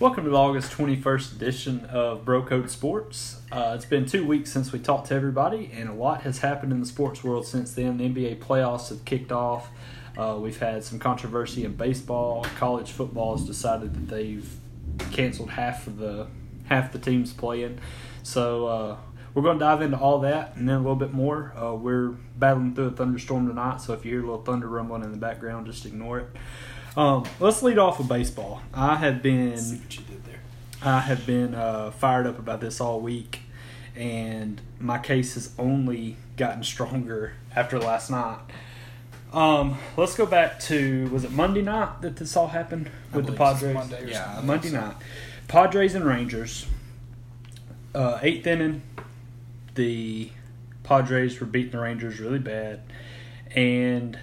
Welcome to the August 21st edition of Bro Code Sports. Uh, it's been two weeks since we talked to everybody, and a lot has happened in the sports world since then. The NBA playoffs have kicked off. Uh, we've had some controversy in baseball. College football has decided that they've canceled half of the half the teams playing. So uh, we're going to dive into all that and then a little bit more. Uh, we're battling through a thunderstorm tonight, so if you hear a little thunder rumbling in the background, just ignore it. Um, let's lead off with baseball. I have been See what you did there. I have been uh, fired up about this all week, and my case has only gotten stronger after last night. Um, let's go back to was it Monday night that this all happened with the Padres? Monday yeah. Monday night. Padres and Rangers. Uh, eighth inning, the Padres were beating the Rangers really bad, and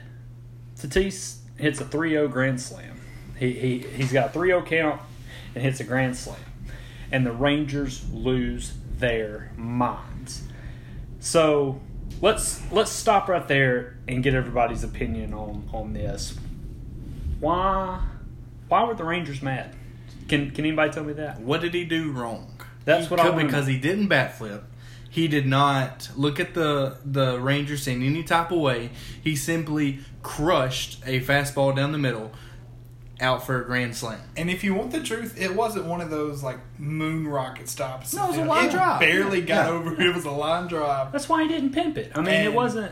Tatis hits a 3-0 grand slam. He he he's got a 3-0 count and hits a grand slam, and the Rangers lose their minds. So let's let's stop right there and get everybody's opinion on on this. Why why were the Rangers mad? Can can anybody tell me that? What did he do wrong? That's He what I because he didn't bat flip. He did not look at the the Rangers in any type of way. He simply crushed a fastball down the middle, out for a grand slam. And if you want the truth, it wasn't one of those like moon rocket stops. No, it was a line it drive. Barely got Yeah. over. It was a line drive. That's why he didn't pimp it. I mean, it wasn't.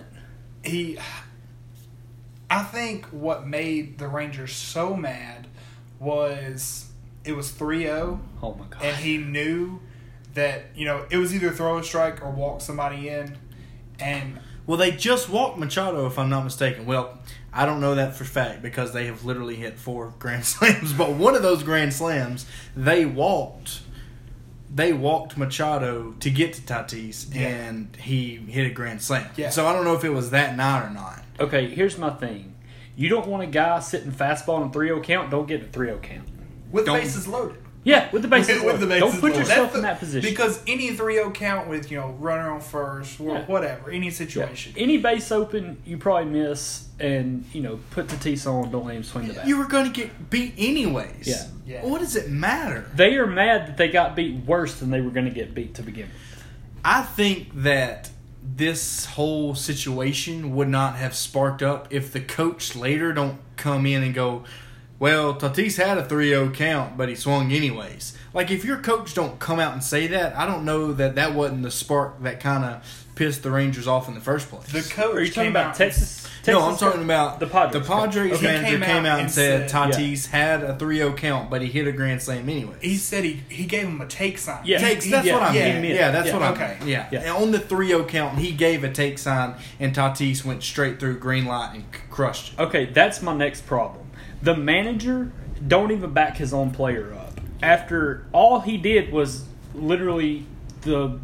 He, I think what made the Rangers so mad was it was 3-0 Oh my god! and he knew that you know it was either throw a strike or walk somebody in, and Well, they just walked Machado, if I'm not mistaken. Well, I don't know that for fact because they have literally hit four grand slams. But one of those grand slams, they walked. They walked Machado to get to Tatis, Yeah. and he hit a grand slam. Yeah. So I don't know if it was that night or not. Okay, here's my thing. You don't want a guy sitting fastball on 3-0 count. Don't get a 3-0 count. with Don't- bases loaded. Yeah, with the bases. With the bases don't put loaded. yourself That's in that position. Because any 3-0 count with, you know, runner on first or Yeah. whatever, any Yeah. situation. Any base open, you probably miss, and you know, put Tatis on. Don't let him swing the bat. You were going to get beat anyways. Yeah. Yeah. What does it matter? They are mad that they got beat worse than they were going to get beat to begin with. I think that this whole situation would not have sparked up if the coach later don't come in and go, well, Tatis had a 3-0 count, but he swung anyways. Like, if your coach don't come out and say that, I don't know that that wasn't the spark that kind of pissed the Rangers off in the first place. The coach Are you talking about out Texas? no, I'm talking about the Padres. The Padres Okay. manager He came, came out, and said, said- Tatis had a 3-0 count, but he hit a grand slam anyway. He said he, he gave him a take sign. Yeah. Takes, He- that's yeah, what I yeah, mean. yeah, Yeah, that's yeah. what I Okay. mean. Yeah. Yeah. And on the 3-0 count, he gave a take sign, and Tatis went straight through green light and crushed it. Okay, that's my next problem. The manager don't even back his own player up. After all he did was literally the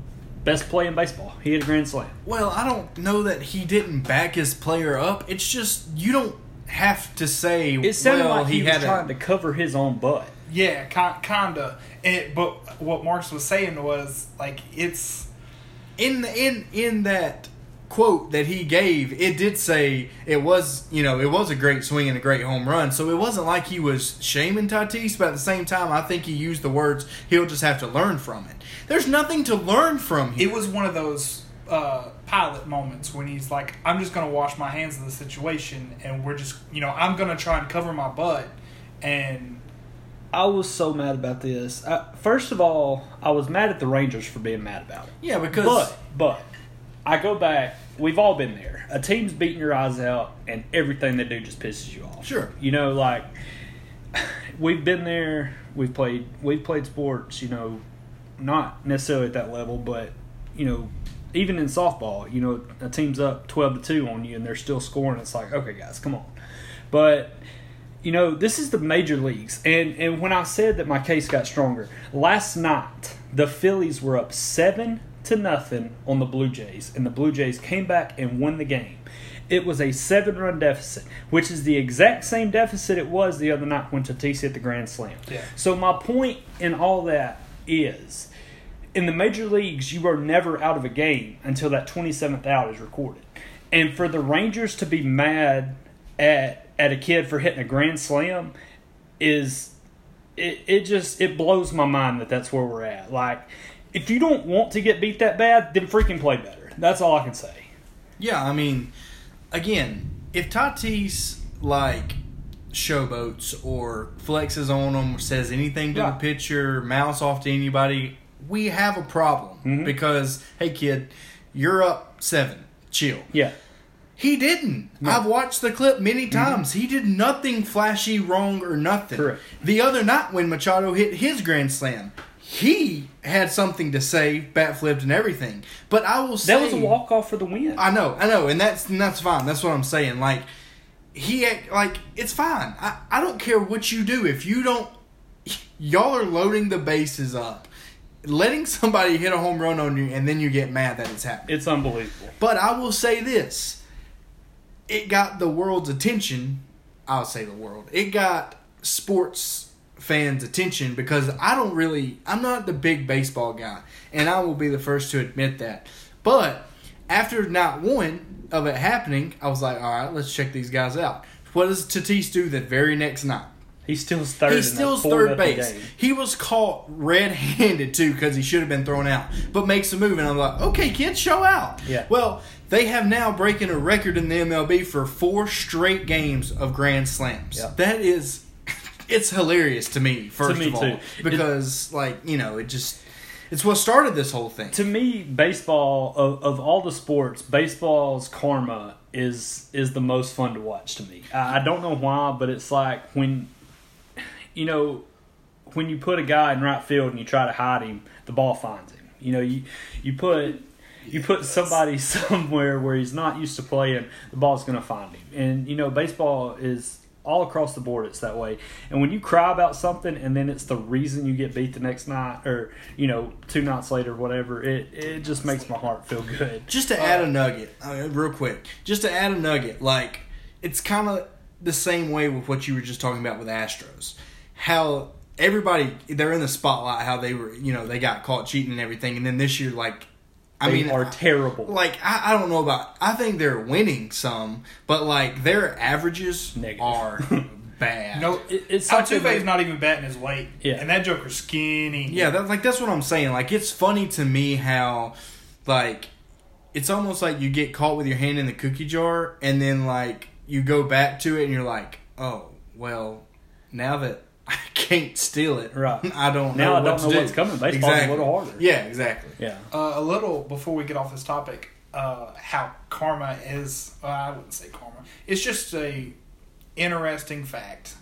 best play in baseball. He hit a grand slam. Well, I don't know that he didn't back his player up. It's just you don't have to say. It sounded well, like he, was had trying a, to cover his own butt. Yeah, kinda. And, but what Marks was saying was like it's in the, in in that quote that he gave. It did say it was you know it was a great swing and a great home run. So it wasn't like he was shaming Tatis, but at the same time, I think he used the words he'll just have to learn from it. There's nothing to learn from here. it was one of those uh, Pilate moments when he's like, I'm just gonna wash my hands of the situation, and we're just you know I'm gonna try and cover my butt, and I was so mad about this. Uh, first of all, I was mad at the Rangers for being mad about it. yeah, because But but I go back. We've all been there. A team's beating your eyes out, and everything they do just pisses you off. Sure. You know, like we've been there. We've played. We've played sports. You know, not necessarily at that level, but you know, even in softball, you know, a team's up twelve to two on you, and they're still scoring. It's like, okay, guys, come on. But you know, this is the major leagues, and and when I said that my case got stronger last night, the Phillies were up seven to nothing on the Blue Jays, and the Blue Jays came back and won the game. It was a seven-run deficit, which is the exact same deficit it was the other night when Tatis hit the grand slam. Yeah. So my point in all that is, in the major leagues, you are never out of a game until that 27th out is recorded. And for the Rangers to be mad at at a kid for hitting a grand slam is it, it just it blows my mind that that's where we're at. Like, if you don't want to get beat that bad, then freaking play better. That's all I can say. Yeah, I mean, again, if Tatis like showboats or flexes on them or says anything to Right. the pitcher, mouths off to anybody, we have a problem Mhm. because hey kid, you're up seven, chill. Yeah, He didn't. No. I've watched the clip many times. He did nothing flashy, wrong, or nothing. Correct. The other night when Machado hit his grand slam, he had something to say, bat flipped and everything. But I will say that was a walk off for the win. I know, I know, and that's and that's fine. That's what I'm saying. Like he act- like it's fine. I, I don't care what you do if you don't. Y'all are loading the bases up, letting somebody hit a home run on you, and then you get mad that it's happening. it's unbelievable. But I will say this: it got the world's attention. I'll say the world. It got sports fans' attention because I don't really. I'm not the big baseball guy, and I will be the first to admit that. But after not one of it happening, I was like, all right, let's check these guys out. What does Tatis do the very next night? He still third. He steals third base. game. He was caught red-handed too because he should have been thrown out, but makes a move, and I'm like, okay, kid, show out. Yeah. Well, they have now breaking a record in the MLB for four straight games of grand slams. Yeah. That is, it's hilarious to me. First me of all, too. because like you know, it just it's what started this whole thing. to me, baseball of, of all the sports, baseball's karma is is the most fun to watch to me. I, I don't know why, but it's like when you know when you put a guy in right field and you try to hide him, the ball finds him. You know, you you put you put somebody somewhere where he's not used to playing, the ball's going to find him. And you know, baseball is all across the board it's that way. And when you cry about something and then it's the reason you get beat the next night or, you know, two nights later whatever, it it just makes my heart feel good. Just to add a nugget, uh, real quick, just to add a nugget, like it's kind of the same way with what you were just talking about with Astros. How everybody they're in the spotlight, how they were, you know, they got caught cheating and everything, and then this year, like, I They mean, are terrible. like I, I don't know about. I think they're winning some, but like their averages Negative. are bad. No, It- it's Altuve's the- not even batting his weight. Yeah. and that Joker's skinny. Yeah, that, like that's what I'm saying. Like it's funny to me how like it's almost like you get caught with your hand in the cookie jar and then like you go back to it and you're like, "Oh, well, now that I can't steal it, Right. I don't Now know I don't know do." what's coming. Baseball's a little harder. Yeah, exactly. Yeah. Uh, a little before we get off this topic, uh, how karma is. Uh, I wouldn't say karma. It's just a interesting fact.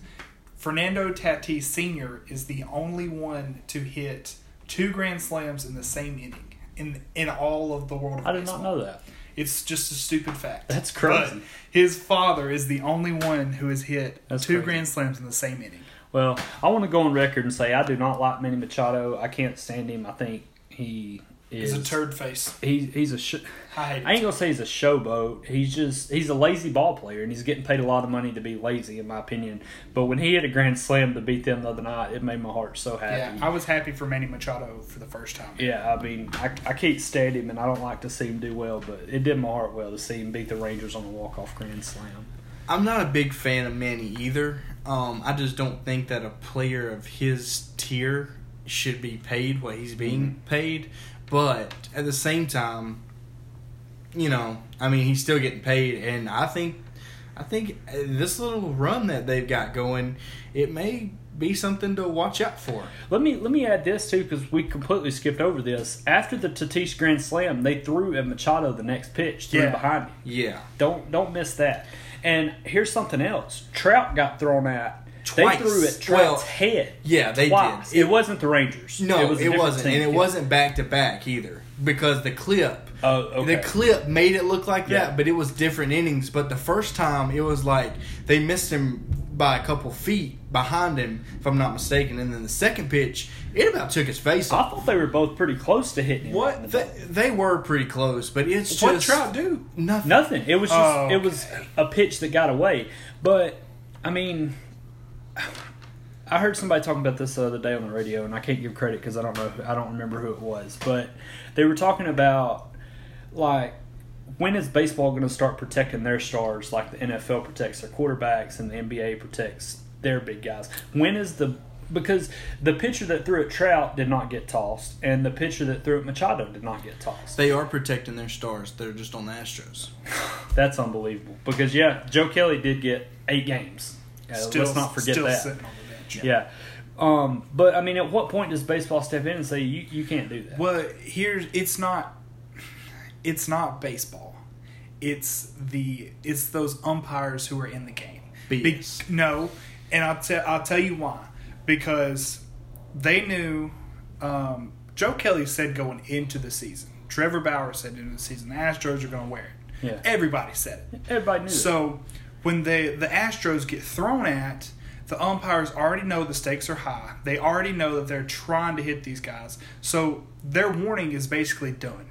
Fernando Tatis Sr. is the only one to hit two grand slams in the same inning in in all of the world. Of I did not know that. It's just a stupid fact. That's crazy. But his father is the only one who has hit That's two crazy. grand slams in the same inning. Well, I want to go on record and say I do not like Manny Machado. I can't stand him. I think he is He's a turd face. He's he's a. Sh- I hate. I ain't gonna say he's a showboat. He's just he's a lazy ball player, and he's getting paid a lot of money to be lazy, in my opinion. But when he hit a grand slam to beat them the other night, it made my heart so Yeah, happy. I was happy for Manny Machado for the first time. Yeah, I mean, I, I can't stand him, and I don't like to see him do well, but it did my heart well to see him beat the Rangers on a walk off grand slam. I'm not a big fan of Manny either. Um, I just don't think that a player of his tier should be paid what he's being paid. But at the same time, you know, I mean, he's still getting paid, and I think, I think this little run that they've got going, it may be something to watch out for. Let me let me add this too because we completely skipped over this. After the Tatis grand slam, they threw at Machado the next pitch, threw Yeah. behind him. Yeah, Don't don't miss that. And here's something else: Trout got thrown at. Twice. They threw at Trout's Well, head. yeah, they twice. did. It, wasn't the Rangers. no, it, was it wasn't, and it wasn't back to back either because the clip. Oh, okay. The clip made it look like Yeah. that, but it was different innings. But the first time, it was like they missed him by a couple feet behind him, if I'm not mistaken. And then the second pitch, it about took his face off. I thought they were both pretty close to hitting him. What the they, they were pretty close, but it's just. What just Trout do? nothing. Nothing. It was just Oh, it was a pitch that got away. But I mean, I heard somebody talking about this the other day on the radio, and I can't give credit because I don't know. I don't remember who it was, but they were talking about like when is baseball going to start protecting their stars like the NFL protects their quarterbacks and the NBA protects their big guys? When is the because the pitcher that threw at Trout did not get tossed, and the pitcher that threw at Machado did not get tossed. They are protecting their stars. They're just on the Astros. That's unbelievable. Because yeah, Joe Kelly did get eight games. Yeah, Still, let's not forget still that. sitting on the bench. Yeah. Um, but I mean, at what point does baseball step in and say you, you can't do that? Well, here's it's not it's not baseball. It's the it's those umpires who are in the game. BS. no, and I'll tell I'll tell you why. Because they knew um, Joe Kelly said going into the season. Trevor Bauer said into the season the Astros are going to wear it. Yeah. Everybody said it. Everybody knew. So when they the Astros get thrown at, the umpires already know the stakes are high. They already know that they're trying to hit these guys. So their warning is basically done.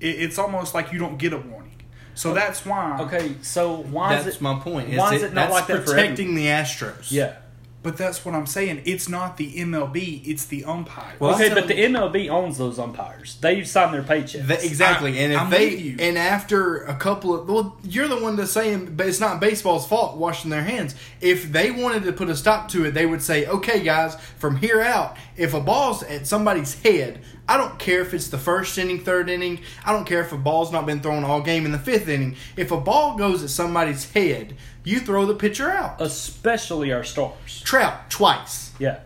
It, it's almost like you don't get a warning. So that's why. okay, so why That's is it? my point. Why is it not that's like that for protecting the Astros? Yeah. But that's what I'm saying. It's not the MLB. It's the umpire. Well, okay, I'm but the MLB owns those umpires. They sign their paychecks. Th- exactly, I- and if I'm they with you. and after a couple of well, you're the one that's saying, but it's not baseball's fault washing their hands. If they wanted to put a stop to it, they would say, "Okay, guys, from here out, if a ball's at somebody's head, I don't care if it's the first inning, third inning. I don't care if a ball's not been thrown all game in the fifth inning. If a ball goes at somebody's head, you throw the pitcher out. especially our stars. Trout twice. Yeah.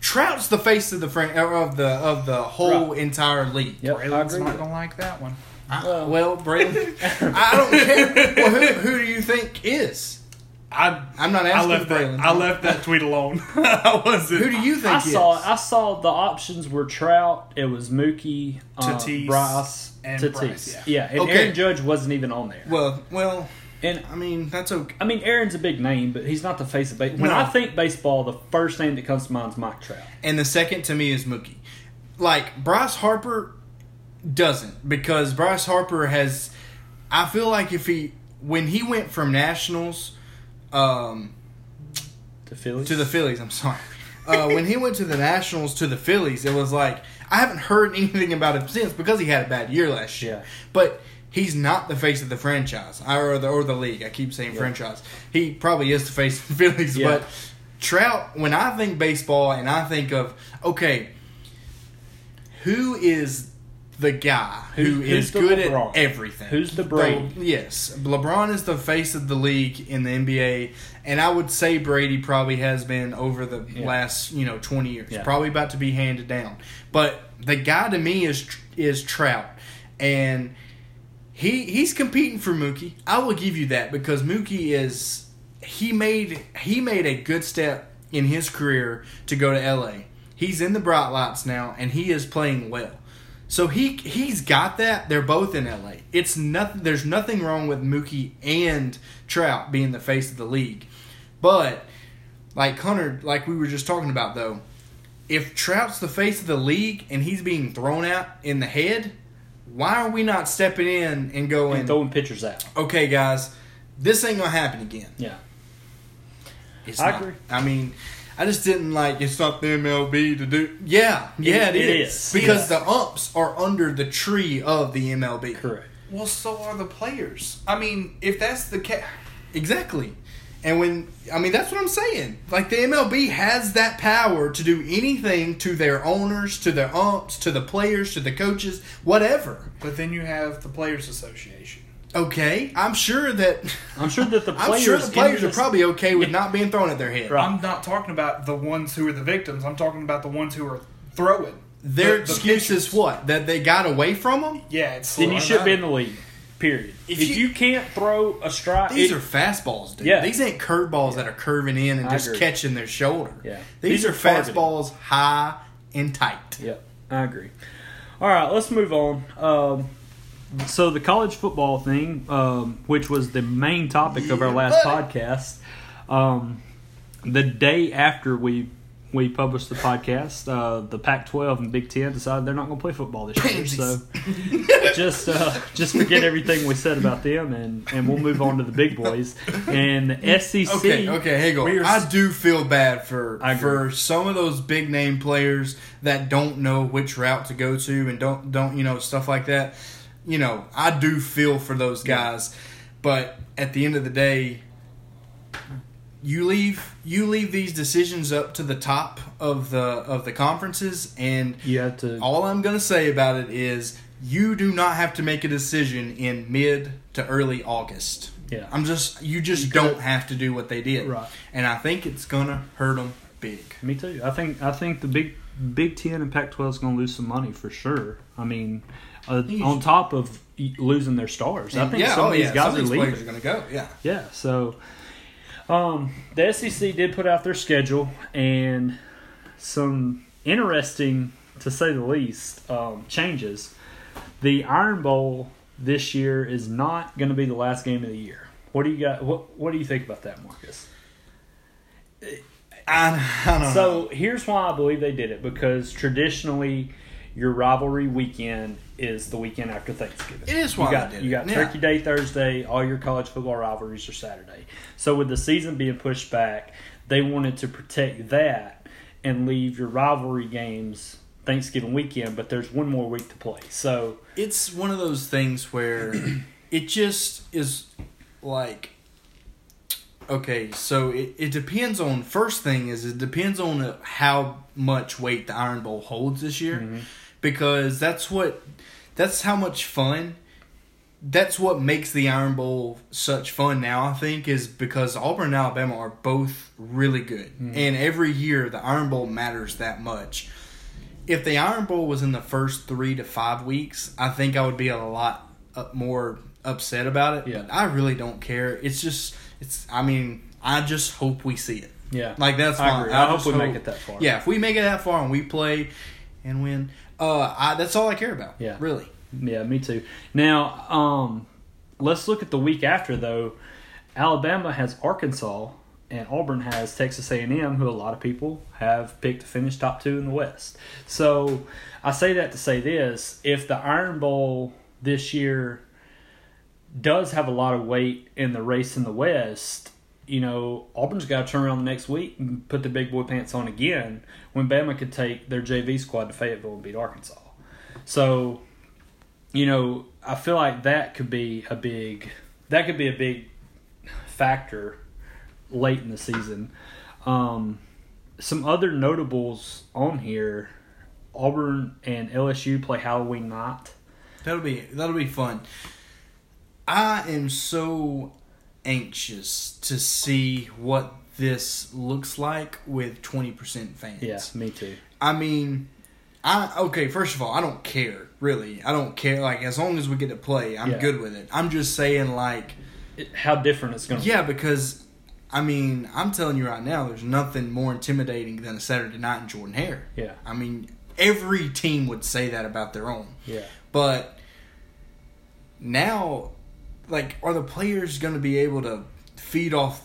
Trout's the face of the fran- of the of the whole Right. entire league. Yep. Braylon's not going to like that one. I- well, Braylon, I don't care. Well, who, who do you think is? I I'm not I asking left that. Braylon. I left that tweet alone. I wasn't. Who do you think I is? saw I saw the options were Trout, it was Mookie, uh, Tatis, Bryce, and Tatis. Bryce, yeah. yeah. and Okay. Aaron Judge wasn't even on there. Well, well, And I mean that's okay. I mean, Aaron's a big name, but he's not the face of baseball. When No. I think baseball, the first name that comes to mind is Mike Trout. And the second to me is Mookie. Like Bryce Harper doesn't because Bryce Harper has. I feel like if he when he went from Nationals, um, The Phillies to the Phillies. I'm sorry. Uh, when he went to the Nationals to the Phillies, it was like I haven't heard anything about him since because he had a bad year last year. Yeah. But he's not the face of the franchise or the or the league. I keep saying franchise. He probably is the face of the Phillies. Yeah. But Trout, when I think baseball and I think of okay, who is the guy Who- who who's is good at everything? Who's the Brady? yes, LeBron is the face of the league in the NBA, and I would say Brady probably has been over the Yeah. last you know twenty years. Yeah. Probably about to be handed down. But the guy to me is is Trout, and he he's competing for Mookie. I will give you that because Mookie is he made he made a good step in his career to go to LA. He's in the bright lights now, and he is playing well. So he he's got that. They're both in LA. It's nothing. There's nothing wrong with Mookie and Trout being the face of the league, but like Hunter, like we were just talking about though, if Trout's the face of the league and he's being thrown out in the head, why are we not stepping in and going? and throwing pitchers out. okay, guys, this ain't gonna happen again. Yeah. It's I not. agree. I mean, I just didn't like it's not the MLB to do. Yeah, yeah, It- it it is, is. because Yeah. the umps are under the tree of the MLB. Correct. Well, so are the players. I mean, if that's the case, Exactly. And when I mean that's what I'm saying. Like the MLB has that power to do anything to their owners, to their umps, to the players, to the coaches, whatever. but then you have the players' association. Okay, I'm sure that I'm sure that the players, I'm players. sure the players are this- probably okay with not being thrown at their head. Right. I'm not talking about the ones who are the victims. I'm talking about the ones who are throwing. Their The- the excuse is what? That they got away from them? Yeah, it's Then you should be in the league. Period. If, If you, you- can't throw a strike, These it- are fastballs, dude. Yeah. These ain't curveballs that are curving in and I just agree. catching their shoulder. Yeah. These, These are, targeted. fastballs high and tight. Yep, I agree. All right, let's move on. Um, so the college football thing, um, which was the main topic of our last buddy. podcast, um, the day after we we published the podcast, uh, the Pac-12 and Big Ten decided they're not going to play football this year. So just uh, just forget everything we said about them, and, and we'll move on to the big boys and the SEC. Okay, okay, hey go. Are- I do feel bad for for some of those big name players that don't know which route to go to and don't don't you know stuff like that. You know, I do feel for those guys, but at the end of the day, you leave you leave these decisions up to the top of the of the conferences, and You have to. all I'm gonna say about it is you do not have to make a decision in mid to early August. Yeah. I'm just you just You don't have to do what they did, Right. And I think it's gonna hurt them big. Me too. I think I think the big Big Ten and Pac-12 is going to lose some money for sure. I mean, uh, on top of losing their stars, I think yeah, some oh, of these yeah, guys some are leaving. are gonna go. Yeah. Yeah, so um, the SEC did put out their schedule and some interesting, to say the least, um, changes. The Iron Bowl this year is not going to be the last game of the year. What do you got? What What do you think about that, Marcus? I, I don't know. So here's why I believe they did it because traditionally, your rivalry weekend is the weekend after Thanksgiving. It is why you got you got yeah. Turkey Day Thursday. All your college football rivalries are Saturday. So with the season being pushed back, they wanted to protect that and leave your rivalry games Thanksgiving weekend. But there's one more week to play. So it's one of those things where it just is like okay so it, it depends on first thing is it depends on uh, how much weight the iron bowl holds this year Mm-hmm. Because that's what that's how much fun that's what makes the iron bowl such fun now i think is because auburn and alabama are both really good Mm-hmm. and every year the iron bowl matters that much if the Iron Bowl was in the first three to five weeks, I think I would be a lot uh, more upset about it. Yeah. I really don't care. It's just, it's. I mean, I just hope we see it. yeah, Like that's I agree. I, hope we make it that far. Yeah, if we make it that far and we play and win, uh, I, that's all I care about. Yeah. really. Yeah, me too. Now, um, let's look at the week after though. Alabama has Arkansas, and Auburn has Texas A&M, who a lot of people have picked to finish top two in the West. So, I say that to say this: if the Iron Bowl this year does have a lot of weight in the race in the West, you know, Auburn's got to turn around the next week and put the big boy pants on again when Bama could take their JV squad to Fayetteville and beat Arkansas. So, you know, I feel like that could be a big that could be a big factor late in the season. Um, some other notables on here: Auburn and LSU play Halloween night. That'll be that'll be fun. I am so anxious to see what this looks like with twenty percent fans. Yeah, me too. I mean, I okay. First of all, I don't care really. I don't care. Like as long as we get to play, I'm Yeah. good with it. I'm just saying, like, It, how different it's going to be. yeah, because I mean, I'm telling you right now, there's nothing more intimidating than a Saturday night in Jordan Hare. Yeah, I mean, every team would say that about their own. yeah. But now, like, are the players going to be able to feed off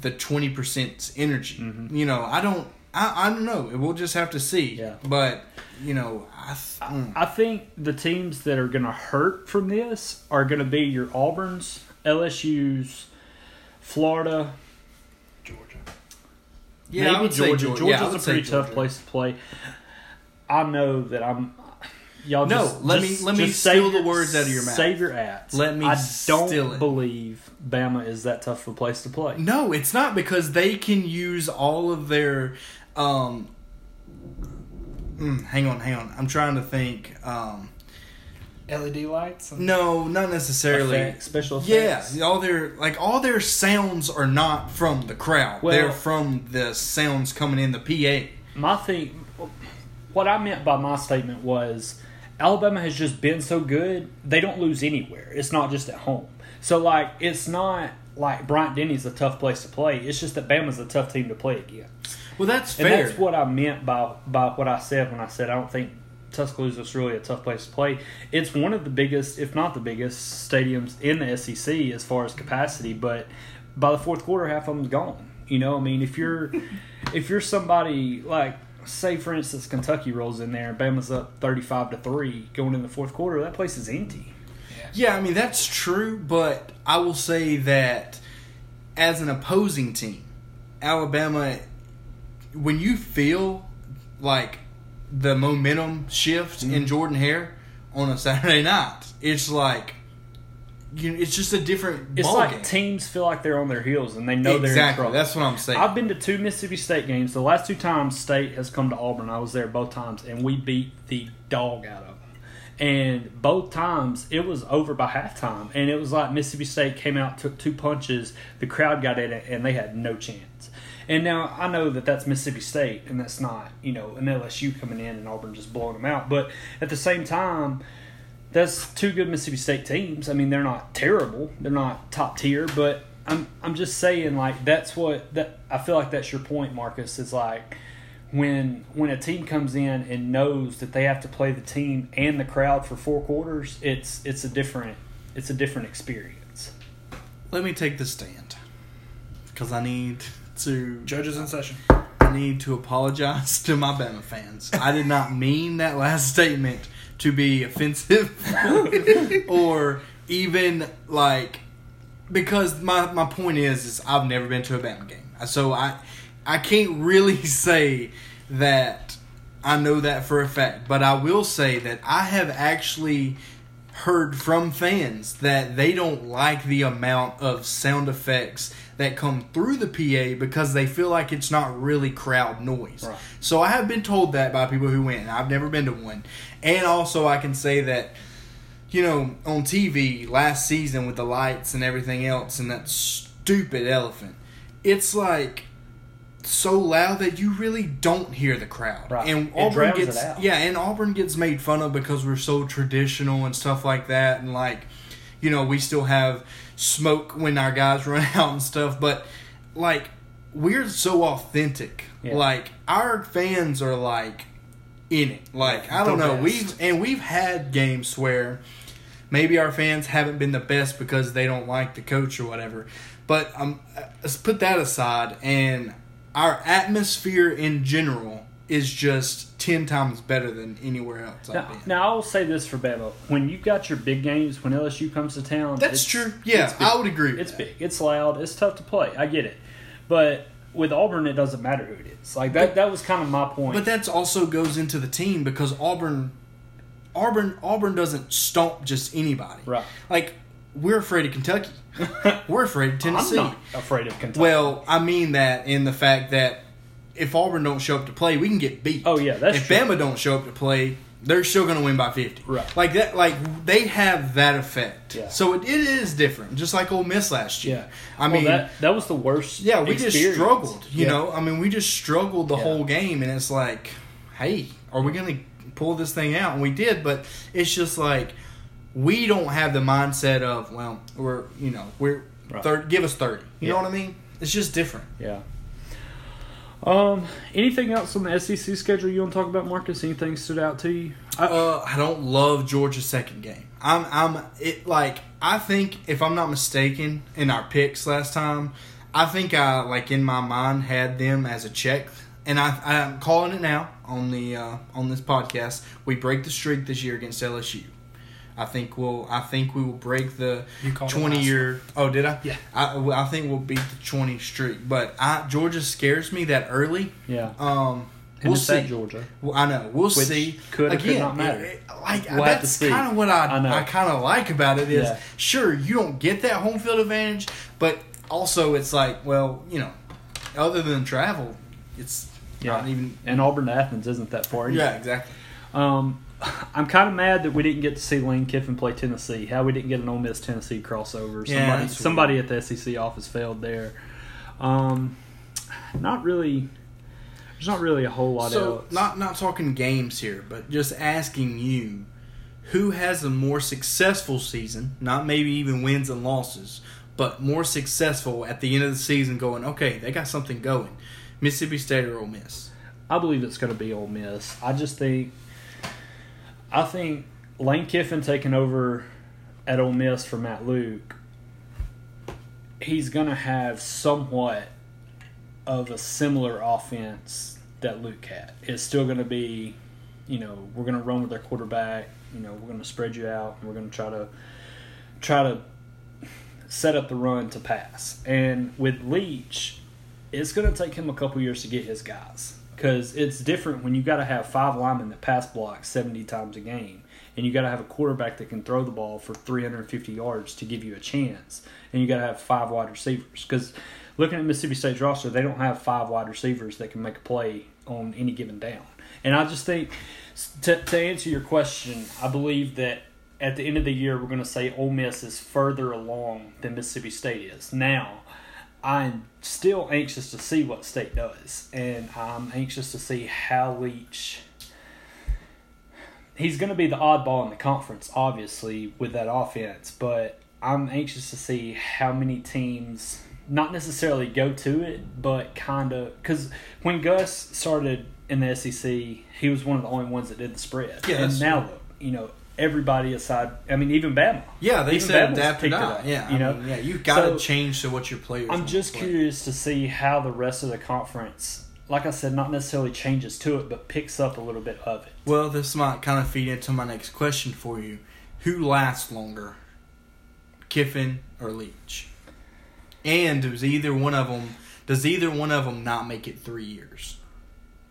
the twenty percent energy? Mhm. You know, I don't. I, I don't know. We'll just have to see. Yeah. But you know, I. th- mm. I think the teams that are going to hurt from this are going to be your Auburns, LSU's, Florida, Georgia. yeah, I maybe would say Georgia. Georgia. Yeah, Georgia's would a say pretty tough Georgia. place to play. I know that I'm. Y'all No, just, let just- me- let me steal save the words out of your mouth. Save your ads. Let me I don't steal it. believe Bama is that tough of a place to play. No, it's not because they can use all of their. Um, mm, hang on, hang on. I'm trying to think. Um, LED lights. No, not necessarily. Effects, special effects. Yeah, all their like all their sounds are not from the crowd. Well- They're from the sounds coming in the PA. My thing, what I meant by my statement was Alabama has just been so good, they don't lose anywhere. It's not just at home. So, like, it's not like Bryant Denny's a tough place to play. It's just that Bama's a tough team to play against. Well, that's And fair. that's what I meant by, by what I said when I said I don't think Tuscaloosa's really a tough place to play. It's one of the biggest, if not the biggest, stadiums in the SEC as far as capacity. But by the fourth quarter, half of them's gone. You know, I mean, if you're if you're somebody like, say for instance, Kentucky rolls in there and Bama's up thirty-five to three going in the fourth quarter, that place is empty. Yeah, I mean that's true, but I will say that as an opposing team, Alabama, when you feel like the momentum shift in mm-hmm. Jordan Hare on a Saturday night, it's like you know, it's just a different. It's like game. teams feel like they're on their heels and they know they're in exactly. trouble. That's what I'm saying. I've been to two Mississippi State games. The last two times State has come to Auburn, I was there both times, and we beat the dog out of them. And both times it was over by halftime, and it was like Mississippi State came out, took two punches, the crowd got in it, and they had no chance. And now I know that that's Mississippi State, and that's not you know an LSU coming in and Auburn just blowing them out. But at the same time, that's two good Mississippi State teams. I mean, they're not terrible. They're not top tier, but I'm I'm just saying like that's what that I feel like that's your point, Marcus. Is like when when a team comes in and knows that they have to play the team and the crowd for four quarters, it's it's a different it's a different experience. Let me take the stand because I need to. Judges in session. I need to apologize to my Bama fans. I did not mean that last statement to be offensive or even like because my, my point is is I've never been to a Bama game. So I I can't really say that I know that for a fact, but I will say that I have actually heard from fans that they don't like the amount of sound effects that come through the PA because they feel like it's not really crowd noise. Right. So I have been told that by people who went. and I've never been to one. And also I can say that you know, on TV last season with the lights and everything else and that stupid elephant, it's like so loud that you really don't hear the crowd. Right. And Auburn gets it out. yeah, and Auburn gets made fun of because we're so traditional and stuff like that and like you know, we still have smoke when our guys run out and stuff, but like we're so authentic. Yeah. Like our fans are like in it. Like I don't The know, best. we've and we've had games where maybe our fans haven't been the best because they don't like the coach or whatever. But um, let's put that aside, and our atmosphere in general is just ten times better than anywhere else I've Now, been. now I'll say this for Bama: when you've got your big games, when LSU comes to town, That's it's- true. Yeah, it's big. I would agree. With It's that. big. It's loud. It's tough to play. I get it, but with Auburn, it doesn't matter who it is. Like that. That was kind of my point. But that also goes into the team because Auburn, Auburn, Auburn doesn't stomp just anybody. Right. Like we're afraid of Kentucky. we're afraid of Tennessee. I'm not afraid of Kentucky. Well, I mean that in the fact that if Auburn don't show up to play, we can get beat. Oh, yeah, that's if true. Bama don't show up to play, they're still going to win by fifty. Right. Like that. Like they have that effect. Yeah. So it, it is different, just like Ole Miss last year. yeah, I Well, mean, that that was the worst. yeah, we just struggled. You Yeah. know, I mean, we just struggled the Yeah. whole game, and it's like, hey, are we going to pull this thing out? And we did, but it's just like we don't have the mindset of, well, we're you know we're Right. third, give us thirty. You know what I mean? It's just different. Yeah. Um. Anything else on the SEC schedule you want to talk about, Marcus? Anything stood out to you? I, Uh, I don't love Georgia's second game. I'm, I'm, it like I think if I'm not mistaken in our picks last time, I think I like in my mind had them as a check, and I, I'm calling it now on the uh, on this podcast. We break the streak this year against LSU. I think we'll. I think we will break the You called it twenty last year. Oh, did I? Yeah. I, I think we'll beat the twenty streak. But I, Georgia scares me that early. yeah. Um, And we'll see. Georgia. Well, I know. We'll Which see. could or could not matter. it- it- like We'll that's kind of what I I. I, kind of like about it is Yeah. sure you don't get that home field advantage, but also it's like well you know, other than travel, it's Yeah. not even. And Auburn to Athens isn't that far. either. Yeah, exactly. Um, I'm kind of mad that we didn't get to see Lane Kiffin play Tennessee. How we didn't get an Ole Miss Tennessee crossover. Yeah, Somebody, somebody at the SEC office failed there. Um, not really. There's not really a whole lot So else. not not talking games here, but just asking you, who has a more successful season? Not maybe even wins and losses, but more successful at the end of the season. Going okay, they got something going. Mississippi State or Ole Miss? I believe it's going to be Ole Miss. I just think, I think Lane Kiffin taking over at Ole Miss for Matt Luke, he's going to have somewhat of a similar offense that Luke had. It's still going to be, you know, we're going to run with our quarterback. You know, we're going to spread you out. And we're going to try to try to set up the run to pass. And with Leach, it's going to take him a couple years to get his guys. Because it's different when you got to have five linemen that pass block 70 times a game and you got to have a quarterback that can throw the ball for 350 yards to give you a chance and you got to have five wide receivers. Because looking at mississippi state's roster they don't have five wide receivers that can make a play on any given down. And i just think to, to answer your question i believe that at the end of the year we're going to say Ole Miss is further along than Mississippi State is. Now I'm still anxious to see what State does, and I'm anxious to see how Leach. He's going to be the oddball in the conference, obviously, with that offense, but I'm anxious to see how many teams not necessarily go to it, but kind of because when Gus started in the SEC, he was one of the only ones that did the spread. Yeah, and now look, you know, everybody aside, I mean, even Bama. Yeah, they Even said Bama's adapt or picked die. up, Yeah, you I know? mean, yeah, you've got to change to what your players. I'm just play. curious to see how the rest of the conference, like I said, not necessarily changes to it, but picks up a little bit of it. Well, this might kind of feed into my next question for you: Who lasts longer, Kiffin or Leach? And does either one of them does either one of them not make it three years?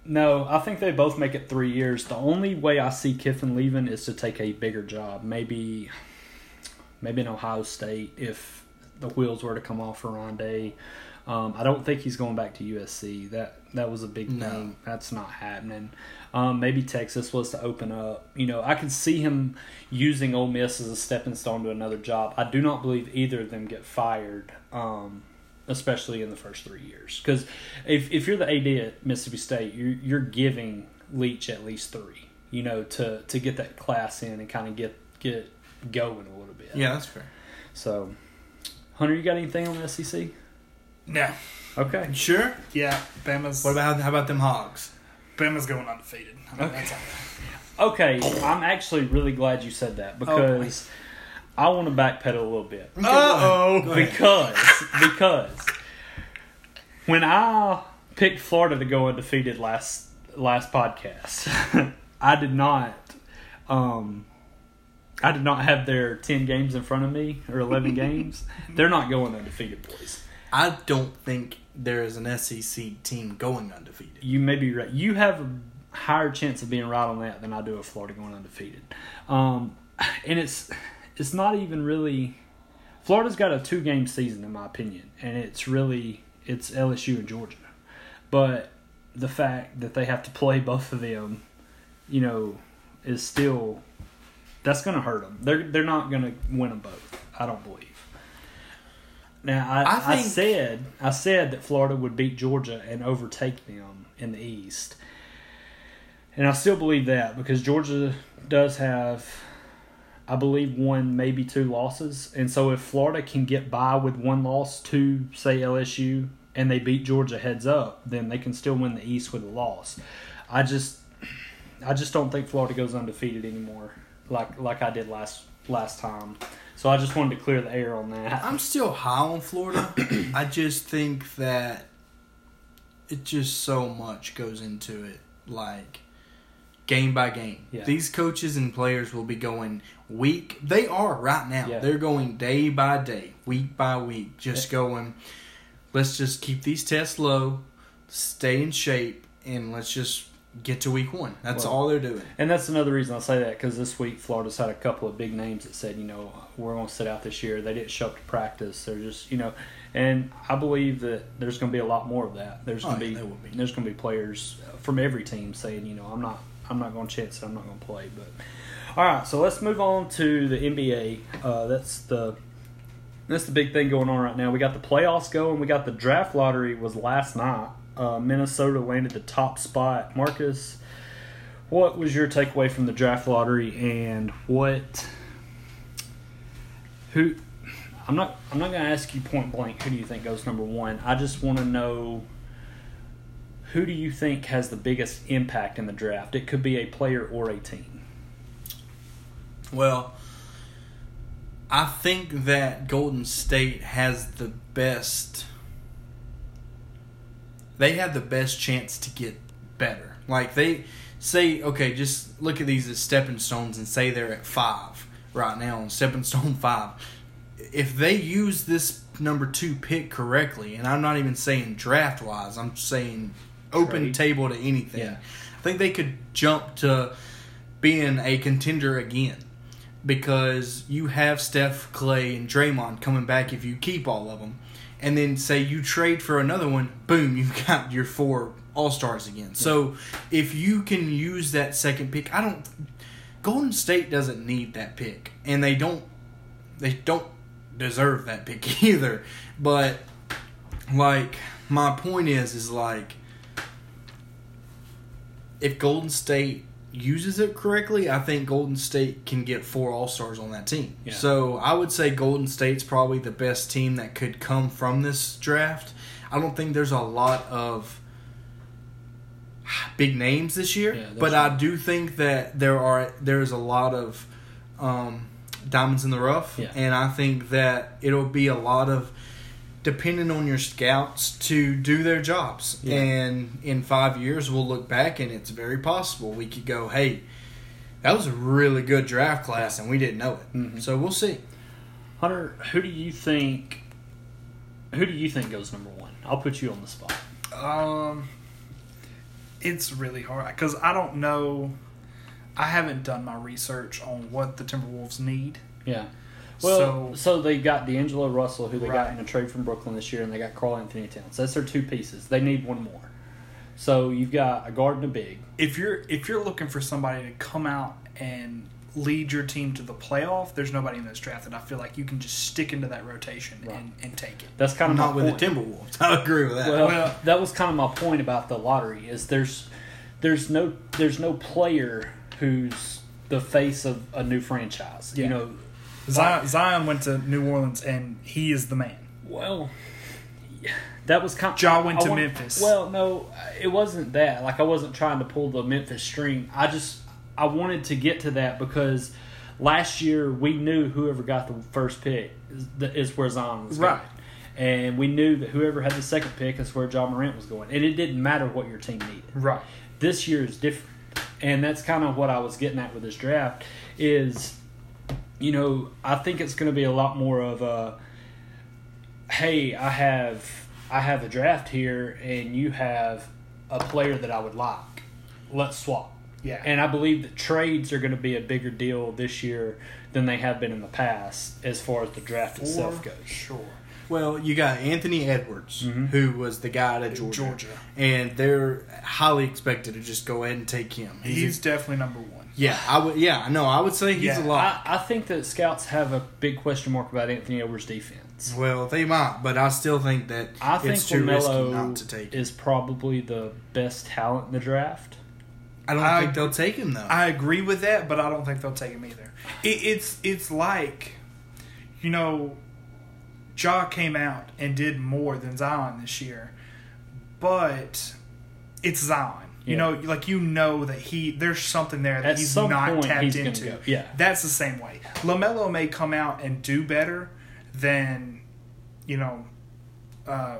No, I think they both make it three years. The only way I see Kiffin leaving is to take a bigger job, maybe, maybe in Ohio State if the wheels were to come off for Ryan Day. Um, I don't think he's going back to USC. That that was a big No. thing. That's not happening. Um, maybe Texas was to open up. You know, I could see him using Ole Miss as a stepping stone to another job. I do not believe either of them get fired. Um, especially in the first three years. Because if, if you're the AD at Mississippi State, you're, you're giving Leach at least three, you know, to, to get that class in and kind of get get going a little bit. Yeah, that's fair. So, Hunter, you got anything on the SEC? No. Okay. Sure? Yeah, Bama's. What about how about them Hogs? Bama's going undefeated? I mean, Okay. that's all. Okay, I'm actually really glad you said that oh, because I want to backpedal a little bit. Uh-oh. Because because when I picked Florida to go undefeated last last podcast, I did not um I did not have their 10 games in front of me or 11 games. They're not going undefeated, boys. I don't think there is an SEC team going undefeated. You may be right. You have a higher chance of being right on that than I do of Florida going undefeated. Um, and it's it's not even really. Florida's got a two game season in my opinion, and it's really it's LSU and Georgia. But the fact that they have to play both of them, you know, is still that's going to hurt them. They're they're not going to win them both. I don't believe. Now I, I I, said I said that Florida would beat Georgia and overtake them in the East, and I still believe that because Georgia does have, I believe, one maybe two losses, and so if Florida can get by with one loss to say LSU and they beat Georgia heads up, then they can still win the East with a loss. I just, I just don't think Florida goes undefeated anymore, like like I did last last time. So I just wanted to clear the air on that. I'm still high on Florida. I just think that it just so much goes into it, like game by game. Yeah. These coaches and players will be going week. They are right now. Yeah. They're going day by day, week by week, just going. Let's just keep these tests low, stay in shape, and let's just get to week one. That's Well, all they're doing. And that's another reason I say that because this week Florida's had a couple of big names that said, you know, we're going to sit out this year. They didn't show up to practice. They're just, you know, and I believe that there's going to be a lot more of that. There's Oh, going to be, will be. there's going to be players from every team saying, you know, I'm not I'm not going to chance it. I'm not going to play. But all right, so let's move on to the NBA. Uh, that's the that's the big thing going on right now. We got the playoffs going. We got the draft lottery was last night. Uh, Minnesota landed the top spot. Marcus, what was your takeaway from the draft lottery, and what? Who? I'm not. I'm not going to ask you point blank. Who do you think goes number one? I just want to know. Who do you think has the biggest impact in the draft? It could be a player or a team. Well, I think that Golden State has the best. They have the best chance to get better. Like they say, okay, just look at these as stepping stones and say they're at five right now on stepping stone five. If they use this number two pick correctly, and I'm not even saying draft wise, I'm saying open Trade. table to anything. Yeah. I think they could jump to being a contender again because you have Steph, Clay, and Draymond coming back if you keep all of them, and then say you trade for another one, boom, you've got your four All Stars again. So if you can use that second pick, I don't. Golden State doesn't need that pick, and they don't. They don't deserve that pick either. But like my point is, is like if Golden State uses it correctly, I think Golden State can get four All Stars on that team. Yeah. So I would say Golden State's probably the best team that could come from this draft. I don't think there's a lot of big names this year, Yeah, but I do think that there are there's a lot of um, diamonds in the rough, Yeah. and I think that it'll be a lot of depending on your scouts to do their jobs. Yeah. And in five years, we'll look back and it's very possible we could go, hey, that was a really good draft class and we didn't know it. Mhm. So we'll see. Hunter, who do you think? Who do you think goes number one? I'll put you on the spot. Um, it's really hard because I don't know. I haven't done my research on what the Timberwolves need. Yeah. Well, So- so, they got D'Angelo Russell, who they got in a trade from Brooklyn this year, and they got Karl-Anthony Towns. That's their two pieces. They need one more. So you've got a guard and a big. If you're if you're looking for somebody to come out and lead your team to the playoff, there's nobody in this draft that I feel like you can just stick into that rotation Right. and, and take it. That's kind of Not my with point. the Timberwolves. I agree with that. Well, Well- that was kind of my point about the lottery. Is there's there's no there's no player who's the face of a new franchise. You know, Zion, Zion went to New Orleans and he is the man. Well, that was kind. Ja went I to Memphis. Well, no, it wasn't that. Like I wasn't trying to pull the Memphis string. I just I wanted to get to that because last year we knew whoever got the first pick is, is where Zion was Right. going. And we knew that whoever had the second pick is where Ja Morant was going. And it didn't matter what your team needed Right. this year is different and that's kind of what i was getting at with this draft is you know i think it's going to be a lot more of a hey i have i have a draft here and you have a player that i would like let's swap Yeah. and i believe that trades are going to be a bigger deal this year than they have been in the past as far as the draft itself goes Sure. Well, you got Anthony Edwards, Mhm. who was the guy at Georgia. Georgia. And they're highly expected to just go ahead and take him. He's definitely number one. Yeah, I would. Yeah, no, I would say he's Yeah, a lot. I, I think that scouts have a big question mark about anthony edwards defense well, they might, but I still think that I think it's too risky LaMelo not to take. him. is probably the best talent in the draft. I don't I- think they'll take him though. I agree with that, but I don't think they'll take him either. It, it's it's like, you know, Ja came out and did more than Zion this year, but it's Zion. You Yeah. know, like you know that he there's something there that At he's some not point, tapped he's into. go. Yeah. that's the same way. Lamelo may come out and do better than, you know, uh,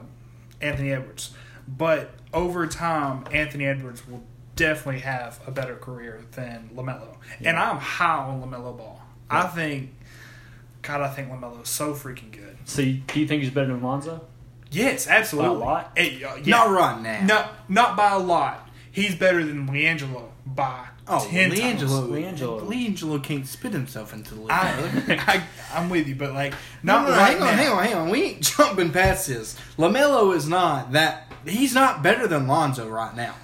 Anthony Edwards, but over time, Anthony Edwards will definitely have a better career than Lamelo. And I'm high on Lamelo Ball. I think, God, I think Lamelo is so freaking good. So, you- do you think he's better than Lonzo? Yes, absolutely. By a lot? Eh, uh, yeah. Not right now. No, not by a lot. He's better than LiAngelo by Oh, ten LiAngelo, times. LiAngelo. LiAngelo can't spit himself into the league. I, I, I'm with you, but like No, not no, no, right hang on, now. hang on, hang on. We ain't jumping past this. Lamelo is not that. He's not better than Lonzo right now.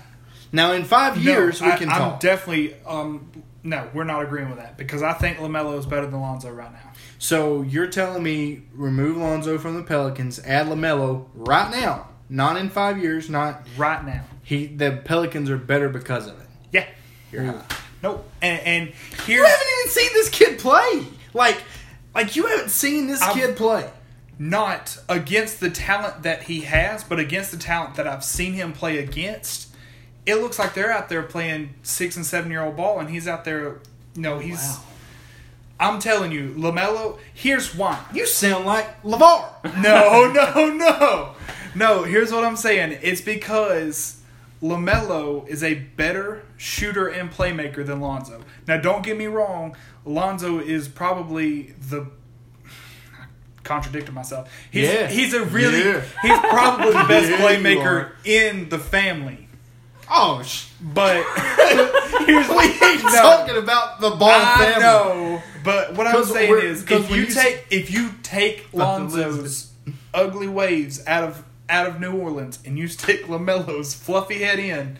Now, in five No, years, we I- can I'm talk. definitely um no, we're not agreeing with that because I think Lamelo is better than Lonzo right now. so you're telling me remove Lonzo from the Pelicans, add Lamelo right now, not in five years, not Right now, he. The Pelicans are better because of it. yeah. You're high. Nope. And, and You haven't even seen this kid play. Like, like you haven't seen this I'm- kid play. not against the talent that he has, but against the talent that I've seen him play against. It looks like they're out there playing six and seven year old ball, and he's out there. You know, he's. Wow. I'm telling you, Lamelo. Here's why. You sound like LaVar. No, no, no, no. Here's what I'm saying. It's because Lamelo is a better shooter and playmaker than Lonzo. Now, don't get me wrong. Lonzo is probably the. I Contradicted myself. He's, Yeah. he's a really Yeah. he's probably the best Yeah, playmaker in the family. Oh, sh- But here's we ain't No. talking about the ball I family. know, but what I'm saying is, if you you take if you take Lonzo's ugly waves out of out of New Orleans and you stick Lamelo's fluffy head in,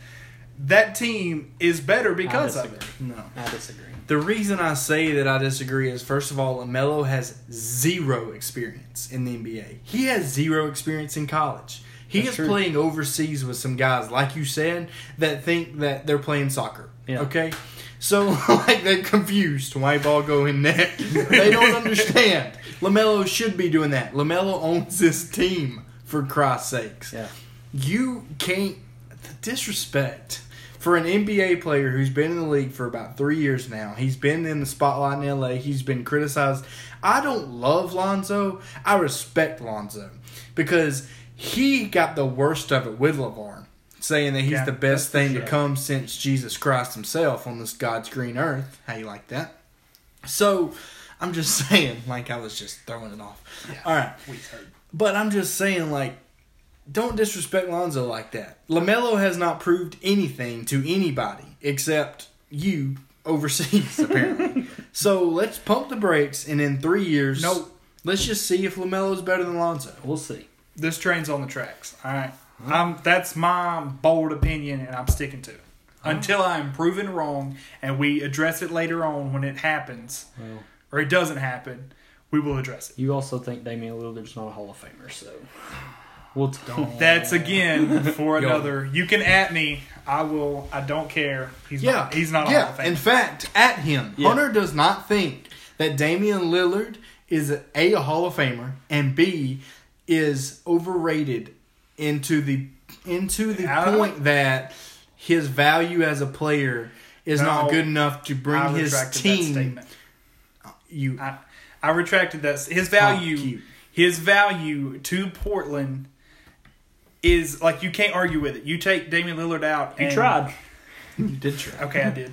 that team is better because of it. No. I disagree. The reason I say that I disagree is first of all, Lamelo has zero experience in the NBA. He has zero experience in college. He That's is true. playing overseas with some guys, like you said, that think that they're playing soccer. Yeah. Okay? So like they're confused. Why ball go in net? they don't understand. Lamelo should be doing that. Lamelo owns this team, for Christ's sakes. Yeah. You can't the disrespect for an NBA player who's been in the league for about three years now. He's been in the spotlight in LA. He's been criticized. I don't love Lonzo. I respect Lonzo because he got the worst of it with LaVar, saying that he's Yeah, the best thing sure. to come since Jesus Christ himself on this God's green earth. How you like that? So I'm just saying, like I was just throwing it off. Yeah. All right. We heard. But I'm just saying, like, don't disrespect Lonzo like that. LaMelo has not proved anything to anybody except you overseas, apparently. so let's pump the brakes, and in three years, nope. let's just see if LaMelo's better than Lonzo. We'll see. This train's on the tracks. All right. I'm, that's my bold opinion, and I'm sticking to it. Until I'm proven wrong, and we address it later on when it happens, Well, or it doesn't happen, we will address it. you also think Damian Lillard's not a Hall of Famer, so we'll talk. That's again for another. You can at me. I will. I don't care. He's Yeah, not. He's not a yeah. Hall of Famer. In fact, at him, Yeah. Hunter does not think that Damian Lillard is a, a Hall of Famer and b is overrated into the into the I- point that his value as a player is not good enough to bring I his retracted that team. statement. You I, I retracted that. His value, cute. his value to Portland is like you can't argue with it. You take Damian Lillard out. You and, tried. you did try. Okay, I did.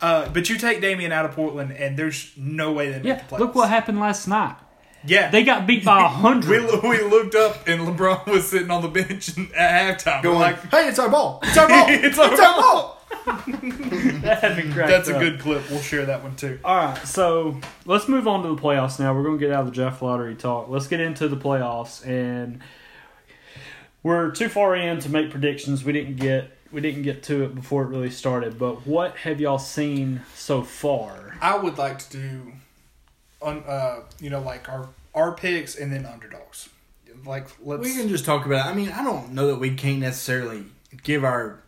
Uh, but you take Damian out of Portland, and there's no way they make Yeah, the playoffs. look what happened last night. Yeah, They got beat by a we, hundred. we looked up, and LeBron was sitting on the bench at halftime. We're Going, like, hey, it's our ball. It's our ball. It's our ball. that had been cracked that's a up. good clip. We'll share that one too. All right, so let's move on to the playoffs now. We're going to get out of the Jeff Lottery talk. Let's get into the playoffs, and we're too far in to make predictions. We didn't get we didn't get to it before it really started. But what have y'all seen so far? I would like to do, un, uh, you know, like our our picks and then underdogs. Like let's. We can just talk about it. I mean, I don't know that we can't necessarily give our,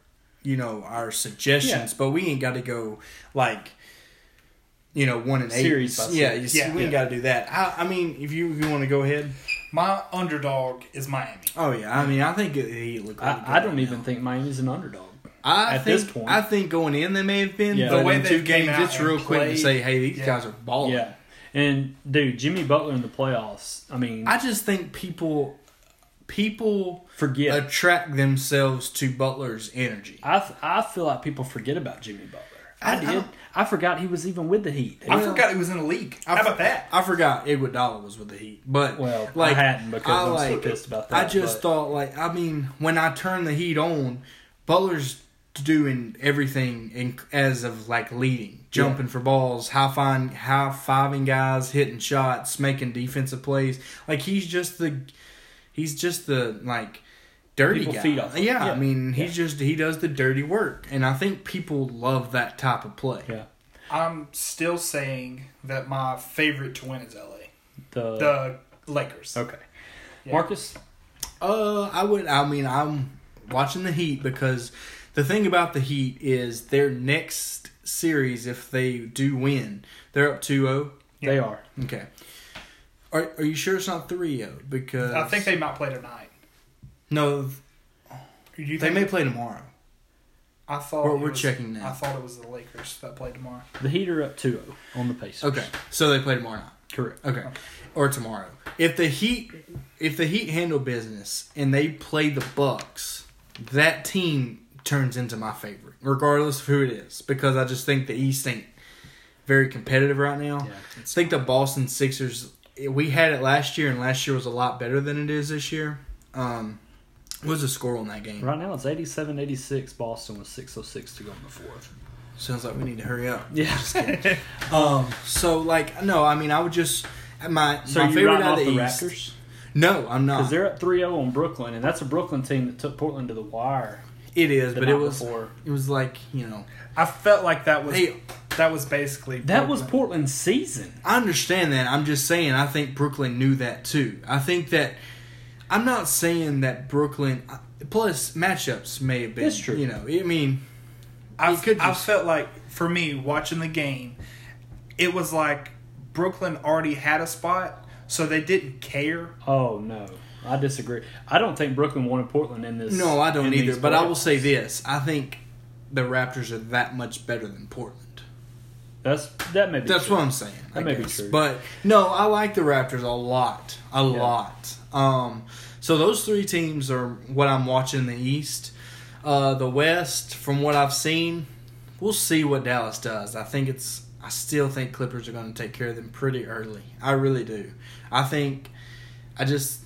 you know, our suggestions, Yeah. but we ain't got to go like, you know, one and eight. Series by yeah, series. you see, Yeah. we ain't got to do that. I, I mean, if you if you want to go ahead. my underdog is Miami. Oh yeah, I mean, I think he look. Really good I, I don't right even now. think Miami's an underdog. I at think, this point. I think going in they may have been, Yeah. but The way they two came games, out it's and real quick to say, hey, these Yeah. guys are balling. Yeah, and dude, Jimmy Butler in the playoffs. I mean, I just think people, people forget. attract themselves to Butler's energy. I th- I feel like people forget about Jimmy Butler. I, I- I did. don't- I forgot he was even with the Heat. I Well, forgot he was in the league. How I about that? I forgot Iguodala was with the Heat, but Well, like I hadn't because I I'm like, so pissed about that. I just but- thought like I mean when I turn the Heat on, Butler's doing everything in, as of like leading, jumping for balls, high fiving, high fiving guys, hitting shots, making defensive plays. Like he's just the he's just the like dirty People guy. feed off him. yeah, Yeah. I mean Yeah. he's just he does the dirty work, and I think people love that type of play. yeah. I'm still saying that my favorite to win is LA. The, The Lakers. okay, Yeah. Marcus. Uh, I would. I mean, I'm watching the Heat because the thing about the Heat is their next series, if they do win, they're up 2-0. They are. Okay. Are Are you sure it's not 3-0? Because I think they might play tonight. no, Do you they may play tomorrow. I thought We're- we're was- checking now. I thought it was the Lakers that played tomorrow. The Heat are up 2-0 on the Pacers. Okay, so they play tomorrow night. correct. Okay. Or tomorrow. If the Heat if the Heat handle business and they play the Bucks, that team turns into my favorite, regardless of who it is. Because I just think the East ain't very competitive right now. Yeah, I think the Boston Sixers we had it last year and last year was a lot better than it is this year. Um What was the score on that game? Right now it's 87-86. Boston with 6:06 to go in the fourth. Sounds like we need to hurry up. Yeah. Um. So like, no, I mean, I would just my so my favorite out of the the East. Raptors No, I'm not. because they're at 3-0 on Brooklyn, and that's a Brooklyn team that took Portland to the wire. It is, the but it was before. it was like you know. I felt like that was Hey, that was basically That was Portland. Portland's season. I understand that. I'm just saying. I think Brooklyn knew that too. I think that. I'm not saying that Brooklyn. Plus, matchups may have been. That's true. You know, I mean, I, You could I just- felt like for me watching the game, it was like Brooklyn already had a spot, so they didn't care. Oh no, I disagree. I don't think Brooklyn wanted Portland in this. no, I don't in either. But I will playoffs. say this: I think the Raptors are that much better than Portland. That's that may be. That's true. what I'm saying. I That may be true. But no, I like the Raptors a lot, a lot. Um, so those three teams are what I'm watching in the East. Uh, the West, from what I've seen, we'll see what Dallas does. I think it's. I still think Clippers are going to take care of them pretty early. I really do. I think. I just.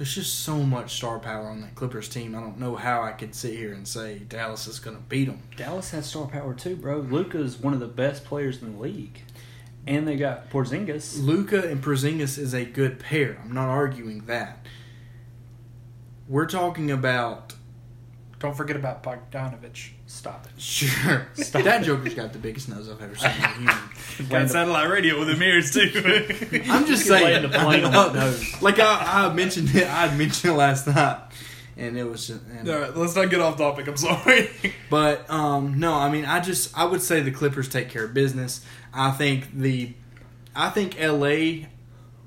There's just so much star power on that Clippers team. I don't know how I could sit here and say Dallas is going to beat them. Dallas has star power too, bro. Luka is one of the best players in the league, and they got Porzingis. Luka and Porzingis is a good pair. I'm not arguing that. We're talking about Don't forget about Bogdanovich. Stop it. sure Stop that it. Joker's got the biggest nose I've ever seen in. Got satellite radio with the mirrors too. I'm just saying. land a plane on I that know. Like I, I mentioned it. I mentioned it last night, and it was. Just, and, All right, let's not get off topic. I'm sorry. But um, no, I mean, I just I would say the Clippers take care of business. I think the, I think L.A.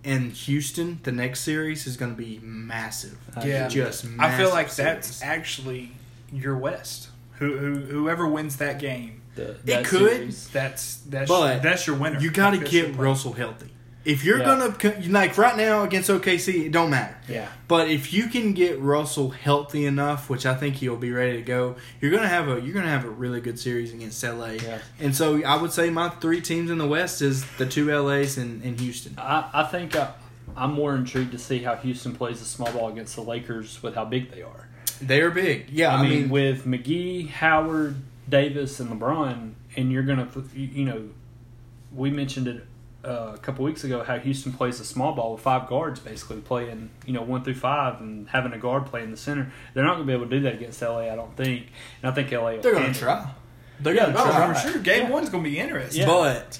and Houston, the next series is going to be massive. Yeah. just. I feel like massive that's actually your West. Who, who whoever wins that game, The, It could. series. that's that's But that's your winner. You got to get. Russell healthy. If you're Yeah. gonna co- like right now against OKC, it don't matter. Yeah. But if you can get Russell healthy enough, which I think he'll be ready to go, you're gonna have a you're gonna have a really good series against LA. Yeah. And so I would say my three teams in the West is the two LAs and, and Houston. I, I think I, I'm more intrigued to see how Houston plays the small ball against the Lakers with how big they are. They are big. Yeah, I, mean, with McGee, Howard, Davis, and LeBron, and you're gonna, you you know, we mentioned it uh, a couple weeks ago how Houston plays a small ball with five guards, basically playing, you know, one through five, and having a guard play in the center. They're not gonna be able to do that against LA, I don't think. And I think LA. They're gonna handle try. They're Yeah, gonna try. I'm sure. Game Yeah. one's gonna be interesting. Yeah. But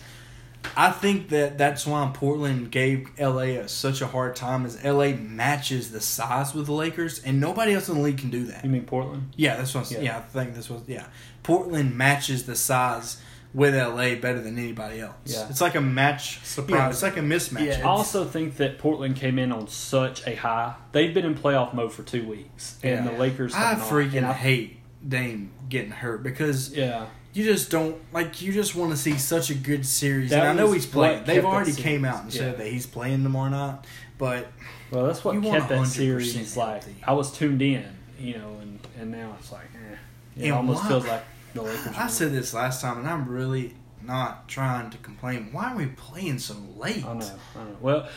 I think that that's why Portland gave LA a, such a hard time. Is LA matches the size with the Lakers, and nobody else in the league can do that. You mean Portland? Yeah, that's what. I'm, Yeah. yeah. I think this was. Yeah, Portland matches the size with LA better than anybody else. Yeah. it's like a match. Surprise. Yeah, it's like a mismatch. Yeah. I also think that Portland came in on such a high. They've been in playoff mode for two weeks, and Yeah. the Lakers. I freaking I- hate Dame getting hurt because Yeah, you just don't like. You just want to see such a good series. That and I know he's playing. They've already came out and said that he's playing tomorrow night, but well, that's what You want kept that 100% series like. I was tuned in, you know, and and now it's like, eh. it And almost why- feels like the Lakers. I won. said this last time, and I'm really not trying to complain. Why are we playing so late? I know, I know. Well,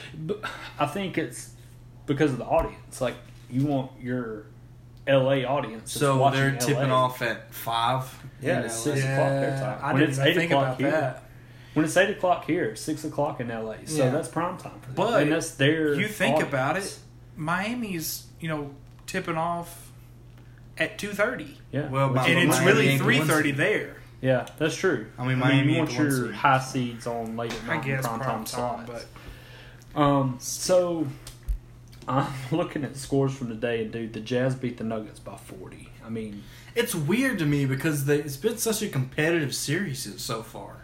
I think it's because of the audience. Like you want your LA audience. So watching they're LA. tipping off at five. Yeah, it's LA. six o'clock their time. I When didn't it's eight think o'clock about here. that. When it's eight o'clock here, six o'clock in LA. So Yeah. that's prime time for them. But and that's their. You think audience. about it, Miami's you know tipping off at two thirty, Yeah. Well, Which by is and Miami it's really ain't the three one thirty there. Yeah, that's true. I mean, Miami you ain't want your seed. high seeds on late at night prime, prime time time, slots. but Um, so I'm looking at scores from today, and dude, the Jazz beat the Nuggets by 40. I mean, It's weird to me because they, it's been such a competitive series so far.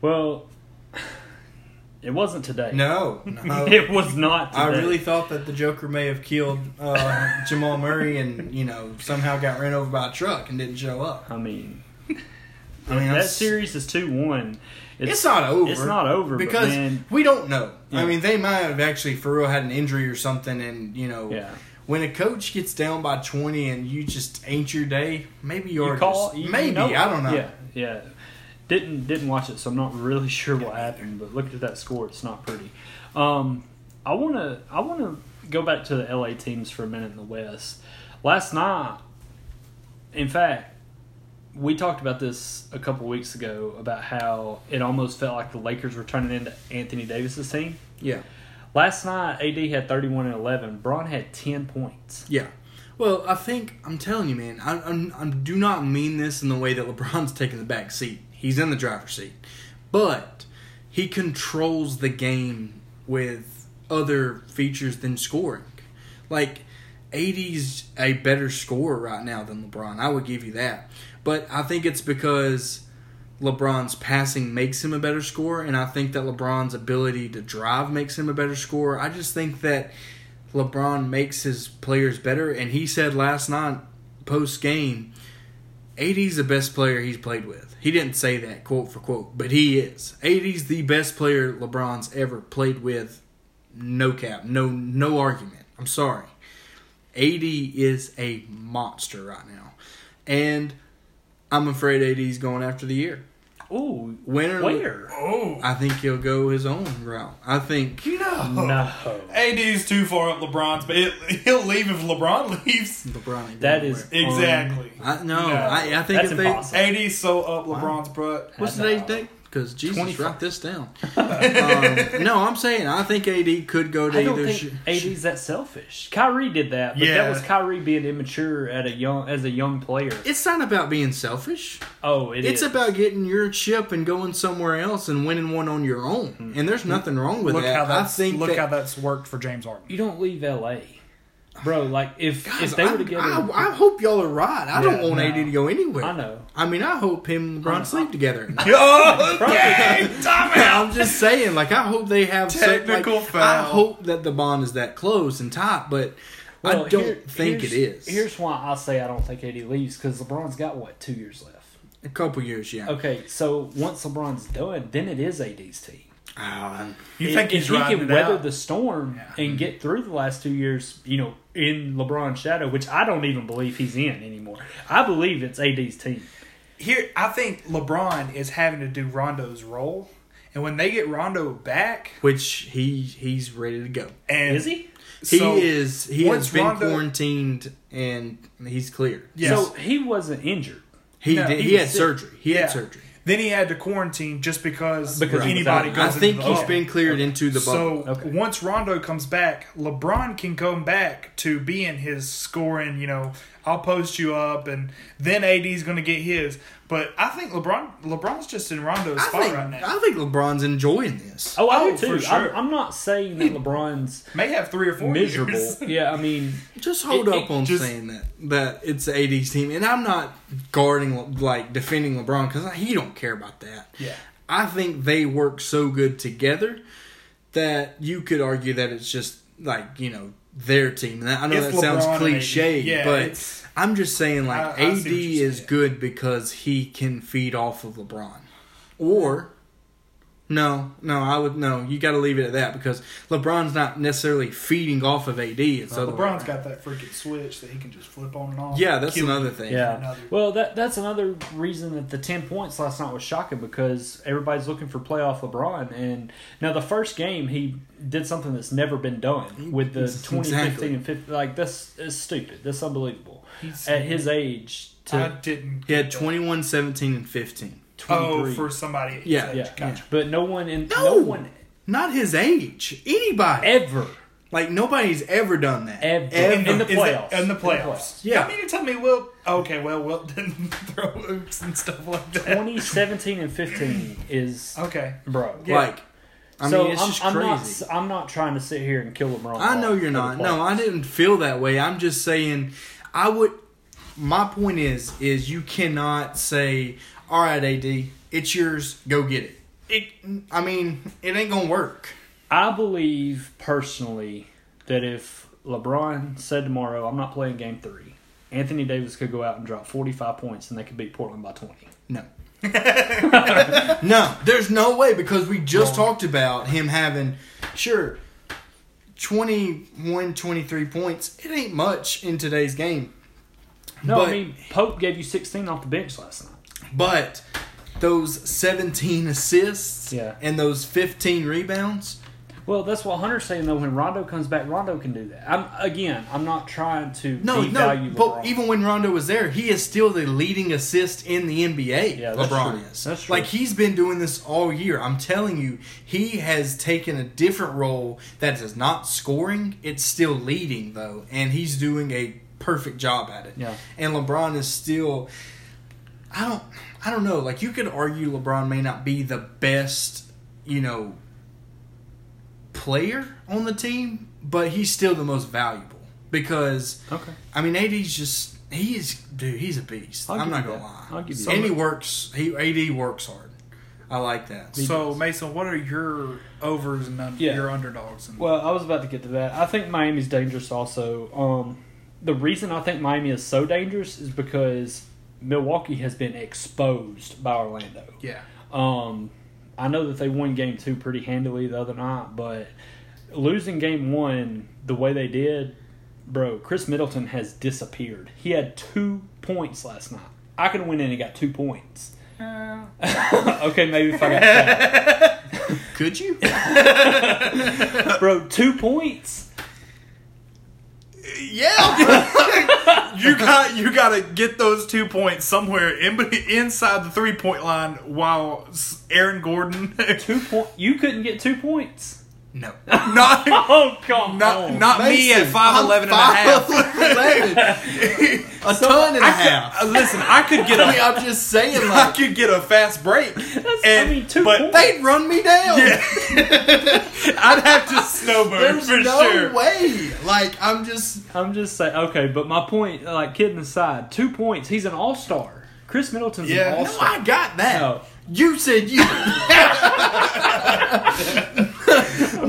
well, it wasn't today. No, no. it was not. Today. I really thought that the Joker may have killed uh, Jamal Murray and you know somehow got ran over by a truck and didn't show up. I mean, I mean, that series is two one. It's, not over. It's not over because man, we don't know. Yeah. I mean, they might have actually for real had an injury or something, and you know, yeah. when a coach gets down by twenty and you just ain't your day, maybe you're You call just, you maybe know- I don't know. Yeah, yeah. Didn't didn't watch it, so I'm not really sure what happened. But looking at that score, it's not pretty. Um, I want to I want to go back to the LA teams for a minute in the West. Last night, in fact, we talked about this a couple weeks ago about how it almost felt like the Lakers were turning into Anthony Davis's team. Yeah. Last night, AD had 31 and 11. Bron had 10 points. Yeah. Well, I think I'm telling you, man. I, I'm, I do not mean this in the way that LeBron's taking the back seat. He's in the driver's seat, but he controls the game with other features than scoring. Like, AD's a better scorer right now than LeBron. I would give you that, but I think it's because LeBron's passing makes him a better scorer, and I think that LeBron's ability to drive makes him a better scorer. I just think that LeBron makes his players better, and he said last night post game, AD's the best player he's played with. He didn't say that quote for quote, but he is. AD's the best player LeBron's ever played with. No cap, no no argument. I'm sorry. AD is a monster right now, and I'm afraid AD's going after the year. Oh, Winner, where? Oh I think he'll go his own route. I think no, No. AD's too far up LeBron's, but it, he'll leave if LeBron leaves. LeBron. ain't That going is nowhere. Exactly. I, no, No. I, I think That's if they. impossible. AD's so up LeBron's butt. What's I today's know. date? Because Jesus, 25. write this down. um, no, I'm saying I think AD could go to I don't either. think sh- AD's that selfish. Kyrie did that, but Yeah. that was Kyrie being immature at a young as a young player. it's not about being selfish. Oh, it it's is. about getting your chip and going somewhere else and winning one on your own. And there's nothing wrong with Look that. how I think look that, how that's worked for James Harden. you don't leave LA, bro. Like if Guys, if they I, were together, I, I hope y'all are right. I don't want no. AD to go anywhere. I know. I mean, I hope him and LeBron sleep together. okay, time out. I'm just saying, like, I hope they have some- Technical like, foul. I hope that the bond is that close and tight, but Well, I don't here- think it is. here's- why I say I don't think AD leaves because LeBron's got what two years left. a couple years, yeah. Okay, so once LeBron's done, then it is AD's team. Ah, You If- think if he's he can it weather out? the storm Yeah. and get through the last two years, you know, in LeBron's shadow, which I don't even believe he's in anymore. I believe it's AD's team. Here, I think LeBron is having to do Rondo's role, and when they get Rondo back, which he he's ready to go. and Is he? He so is. He has been Rondo- quarantined and he's clear. Yes. So he wasn't injured. He No, did. he He, had sick. surgery. He Yeah. had surgery. Then he had to quarantine just because, Because anybody out. goes. I think into the he's bubble. been cleared into the bubble. So Okay. once Rondo comes back, LeBron can come back to being his scoring. You know, I'll post you up, and then AD's going to get his. But I think LeBron, LeBron's just in Rondo's I spot think right now. I think LeBron's enjoying this. Oh, I Oh, do too. for sure. I'm, I'm not saying that LeBron's May have three or four miserable. years. yeah, I mean, Just hold It- up it on just- saying that that it's the AD's team, and I'm not guarding like defending LeBron because he don't care about that. Yeah. I think they work so good together that you could argue that it's just like you know their team. And I know It's that sounds LeBron and cliche, Yeah, but I'm just saying like I- I AD is saying. good because he can feed off of LeBron, or. No, no, I would no. You got to leave it at that because LeBron's not necessarily feeding off of AD. It's other way LeBron's around. got that freaking switch that he can just flip on and off. Yeah, that's another you. thing. yeah. Another- Well, that that's another reason that the ten points last night was shocking because everybody's looking for playoff LeBron, and now the first game he did something that's never been done with the Exactly. 2015 and 15. Like this is stupid. That's unbelievable. He's- At his age, I didn't. He had get 21, 17, and 15. 23. Oh, for somebody. Yeah, yeah, Gotcha. but no one in No! no one Not his age. Anybody. ever like, nobody's ever done that. Ever. Ever. In the Is playoffs. that- in the In the playoffs. playoffs. Yeah. I mean, you tell me, Wilt. Okay, well, Wilt didn't throw oops and stuff like that. 2017 and 15 is Okay. bro. Yeah. Like, I so mean, it's I'm, just I'm crazy. not I'm not trying to sit here and kill LeBron. I know you're not. No. I didn't feel that way. I'm just saying, I would. My point is, is you cannot say, "All right, AD, it's yours. Go get it." It. I mean, it ain't gonna work. I believe personally that if LeBron said tomorrow, I'm not playing game three, Anthony Davis could go out and drop 45 points and they could beat Portland by 20. No. no, there's no way because we just talked about him having, sure, 21, 23 points. It ain't much in today's game. No, But- I mean, Pope gave you 16 off the bench last night. But those 17 assists Yeah. and those 15 rebounds, Well, that's what Hunter's saying though. When Rondo comes back, Rondo can do that. I'm again. I'm not trying to No, no, but LeBron. even when Rondo was there, he is still the leading assist in the NBA. Yeah, that's LeBron true. is. That's true. Like he's been doing this all year. I'm telling you, he has taken a different role that is not scoring. It's still leading though, and he's doing a perfect job at it. Yeah. And LeBron is still. I don't. I don't know. Like you could argue LeBron may not be the best, you know, player on the team, but he's still the most valuable because okay. I mean, AD's just he is dude. He's a beast. I'll I'm not gonna that. lie. I'll give you and that. he works. He AD works hard. I like that. So Mason, what are your overs and un- Yeah. your underdogs? And Well, I was about to get to that. I think Miami's dangerous also. Um, the reason I think Miami is so dangerous is because Milwaukee has been exposed by Orlando. yeah, Um, I know that they won game two pretty handily the other night, but losing game one the way they did, bro, Khris Middleton has disappeared. He had two points last night. I could have went in and got two points. okay, maybe if I got. Could you? bro, two points. Yeah. you got you got to get those two points somewhere in inside the three point line while Aaron Gordon. Two point. You couldn't get two points. No. not Oh come not, on. not me at 5'11 and a half. 5'11. a ton and a I half. could, uh, listen, I could get I mean, a I'm just saying, I could get a fast break. That's- and, I mean, two but points. they'd run me down. Yeah. I'd have to snowboard There's for no sure. way. Like I'm just. I'm just saying. Okay, but my point, like kidding aside, two points. He's an all star. Khris Middleton's Yeah. an all No, star. I got that. No. You said you.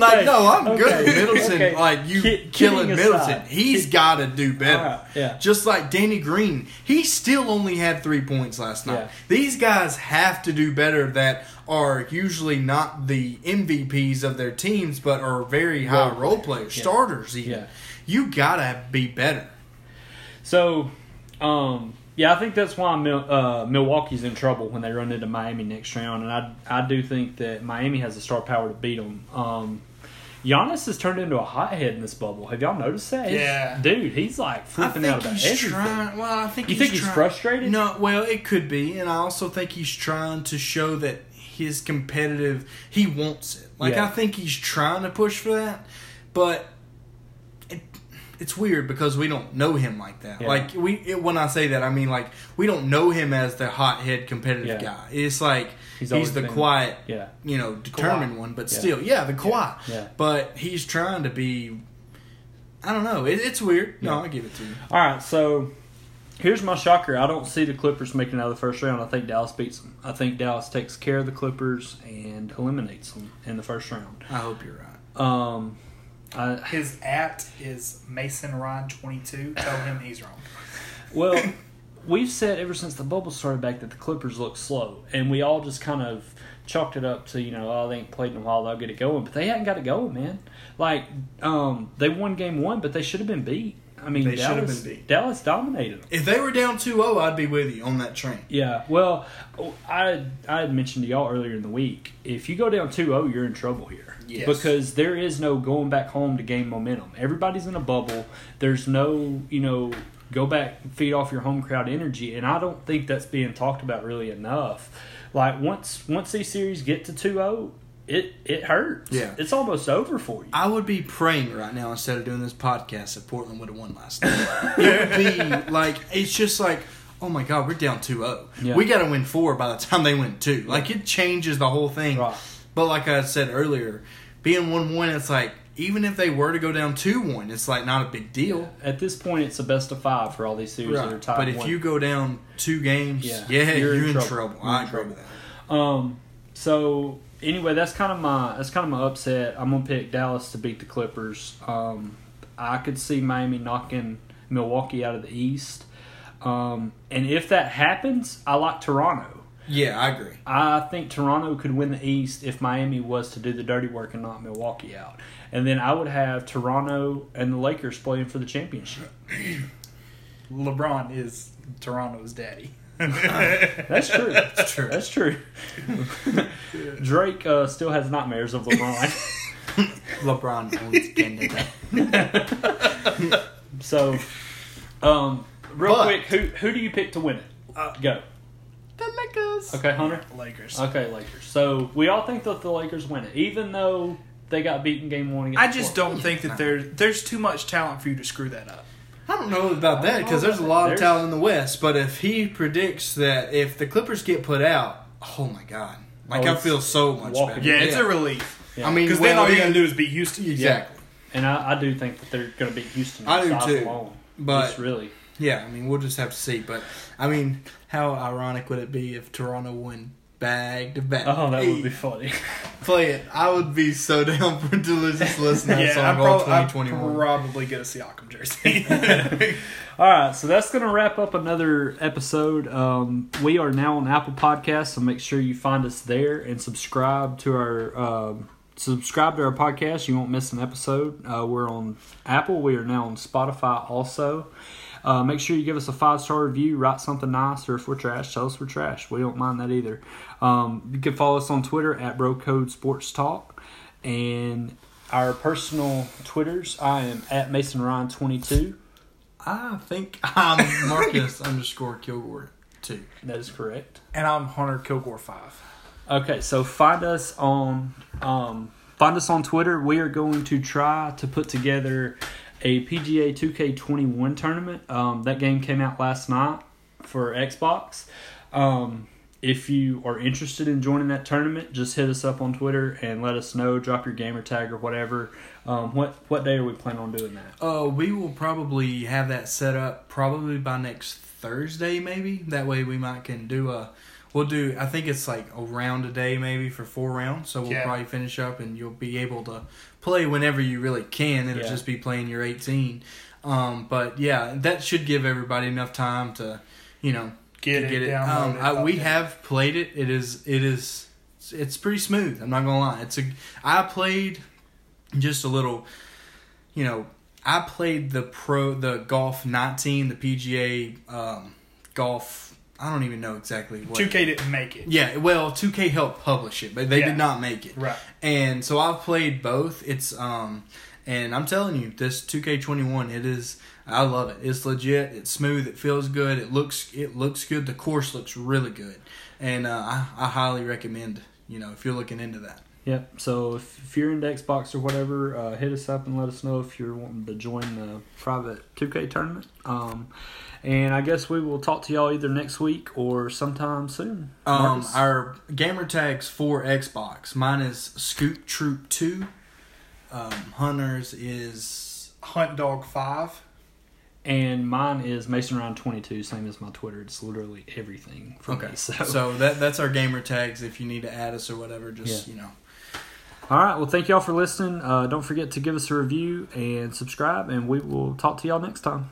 Like no, I'm okay, good. Middleton, okay. like you Kid- killing Middleton. aside. He's Kid- got to do better. All right, yeah. Just like Danny Green, he still only had three points last night. Yeah. These guys have to do better. That are usually not the MVPs of their teams, but are very high Role role players. players, Yeah. starters. Even Yeah. you gotta be better. So, um, yeah, I think that's why Mil- uh, Milwaukee's in trouble when they run into Miami next round, and I I do think that Miami has the star power to beat them. Um, Giannis has turned into a hothead in this bubble. Have y'all noticed that? He's- Yeah. dude, he's like flipping out about he's everything. trying. Well, I think You he's think he's trying- frustrated? No, well, it could be, and I also think he's trying to show that his competitive. He wants it. Like Yeah. I think he's trying to push for that, but it's weird because we don't know him like that. Yeah. Like we, it, when I say that, I mean like we don't know him as the hothead competitive Yeah. guy. It's like He's he's, the been- quiet, Yeah. you know, determined Kawhi. one, but Yeah. still, yeah, the quiet. Yeah. But he's trying to be. I don't know. It, it's weird. No, I give it to you. All right, so here's my shocker. I don't see the Clippers making out of the first round. I think Dallas beats them. I think Dallas takes care of the Clippers and eliminates them in the first round. I hope you're right. Um, I, His at is Mason Ryan twenty two. Tell him he's wrong. well, we've said ever since the bubble started back that the Clippers look slow, and we all just kind of chalked it up to you know oh they ain't played in a while they'll get it going, but they hadn't got it going, man. Like um, they won game one, but they should have been beat. I mean, They should have Dallas, been beat. Dallas dominated them. If they were down 2-0, I'd be with you on that train. Yeah, well, I I had mentioned to y'all earlier in the week. If you go down 2-0, you're in trouble here Yes. because there is no going back home to gain momentum. Everybody's in a bubble. There's no you know go back feed off your home crowd energy, and I don't think that's being talked about really enough. Like once once these series get to 2-0, it it hurts. Yeah. it's almost over for you. I would be praying right now instead of doing this podcast that Portland would have won last night. it would be like, it's just like, oh my God, we're down 2-0. Yeah. We got to win four by the time they win two. Like, it changes the whole thing. Right. But like I said earlier, being 1-1, it's like, even if they were to go down 2-1, it's like not a big deal. At this point, it's a best of five for all these series that are tied. But if one. you go down two games, Yeah. yeah, You're you're, in trouble. trouble. You're I in agree trouble. with that. Um. So anyway, that's kind of my that's kind of my upset. I'm gonna pick Dallas to beat the Clippers. Um, I could see Miami knocking Milwaukee out of the East. Um, and if that happens, I like Toronto. Yeah, I agree. I think Toronto could win the East if Miami was to do the dirty work and knock Milwaukee out. And then I would have Toronto and the Lakers playing for the championship. LeBron is Toronto's daddy. That's true. That's true. That's true. Drake uh, still has nightmares of LeBron. LeBron owns Canada. So, um, real But- quick, who who do you pick to win it? Uh, Go. The Lakers. Okay, Hunter. Lakers. Okay, Lakers. So we all think that the Lakers win it, even though they got beaten game one. Against I just Portland. don't think that there there's too much talent for you to screw that up. I don't know about that because there's a lot of talent in the West. But if he predicts that if the Clippers get put out, oh my god, like Oh, I feel so much better. Yeah, it's a relief. Yeah. I mean, Because well, then all you're gonna do is beat Houston. exactly. and I, I do think that they're going to beat Houston. I do size too. Alone. But- Just really, Yeah, I mean, we'll just have to see. But I mean, how ironic would it be if Toronto won bag to bag? oh, that would be funny. play it. I would be so down for delicious just listen to that Yeah, song I'd, all prob- I'd 2021. probably get a Siakam jersey. All right, so that's going to wrap up another episode. Um, we are now on Apple Podcasts, so make sure you find us there and subscribe to our um, subscribe to our podcast. You won't miss an episode. Uh, we're on Apple. We are now on Spotify also. Uh, make sure you give us a five star review, write something nice, or if we're trash, tell us we're trash. We don't mind that either. Um, you can follow us on Twitter at BroCode Sports Talk, and our personal Twitters. I am at Mason Ryan twenty two. I think I'm Marcus underscore Kilgore 2. That is correct. and I'm Hunter Kilgore five. Okay, so find us on um, find us on Twitter. We are going to try to put together a PGA 2K21 tournament. Um, that game came out last night for Xbox. Um, if you are interested in joining that tournament, just hit us up on Twitter and let us know. Drop your gamer tag or whatever. Um, what what day are we planning on doing that? Uh, we will probably have that set up probably by next Thursday, maybe. That way we might can do a. We'll do. I think it's like a round a day, maybe for four rounds. So we'll Yeah. probably finish up, and you'll be able to play whenever you really can. It'll Yeah. just be playing your eighteen. Um, but yeah, that should give everybody enough time to, you know, Get it, get it. Um, I, we have played it. It is. It is. It's pretty smooth. I'm not gonna lie. It's a. I played just a little. You know, I played the pro, the golf 19, the PGA um, golf. I don't even know exactly what. 2K didn't make it. Yeah, well, 2K helped publish it, but they Yeah. did not make it. Right. And so I've played both. It's um and I'm telling you, this 2K21, it is I love it. It's legit. It's smooth. It feels good. It looks it looks good. The course looks really good. And uh, I I highly recommend, you know, if you're looking into that. Yep. So if, if you're into Xbox or whatever, uh, hit us up and let us know if you're wanting to join the private 2K tournament. Um, and I guess we will talk to y'all either next week or sometime soon. Um, our gamer tags for Xbox. Mine is Scoot Troop 2. Um, Hunter's is Hunt Dog five. and mine is Mason Ryan 22, same as my Twitter. It's literally everything for okay. me. So. So that that's our gamer tags. If you need to add us or whatever, just Yeah. you know. All right. Well, thank y'all for listening. Uh, don't forget to give us a review and subscribe, and we will talk to y'all next time.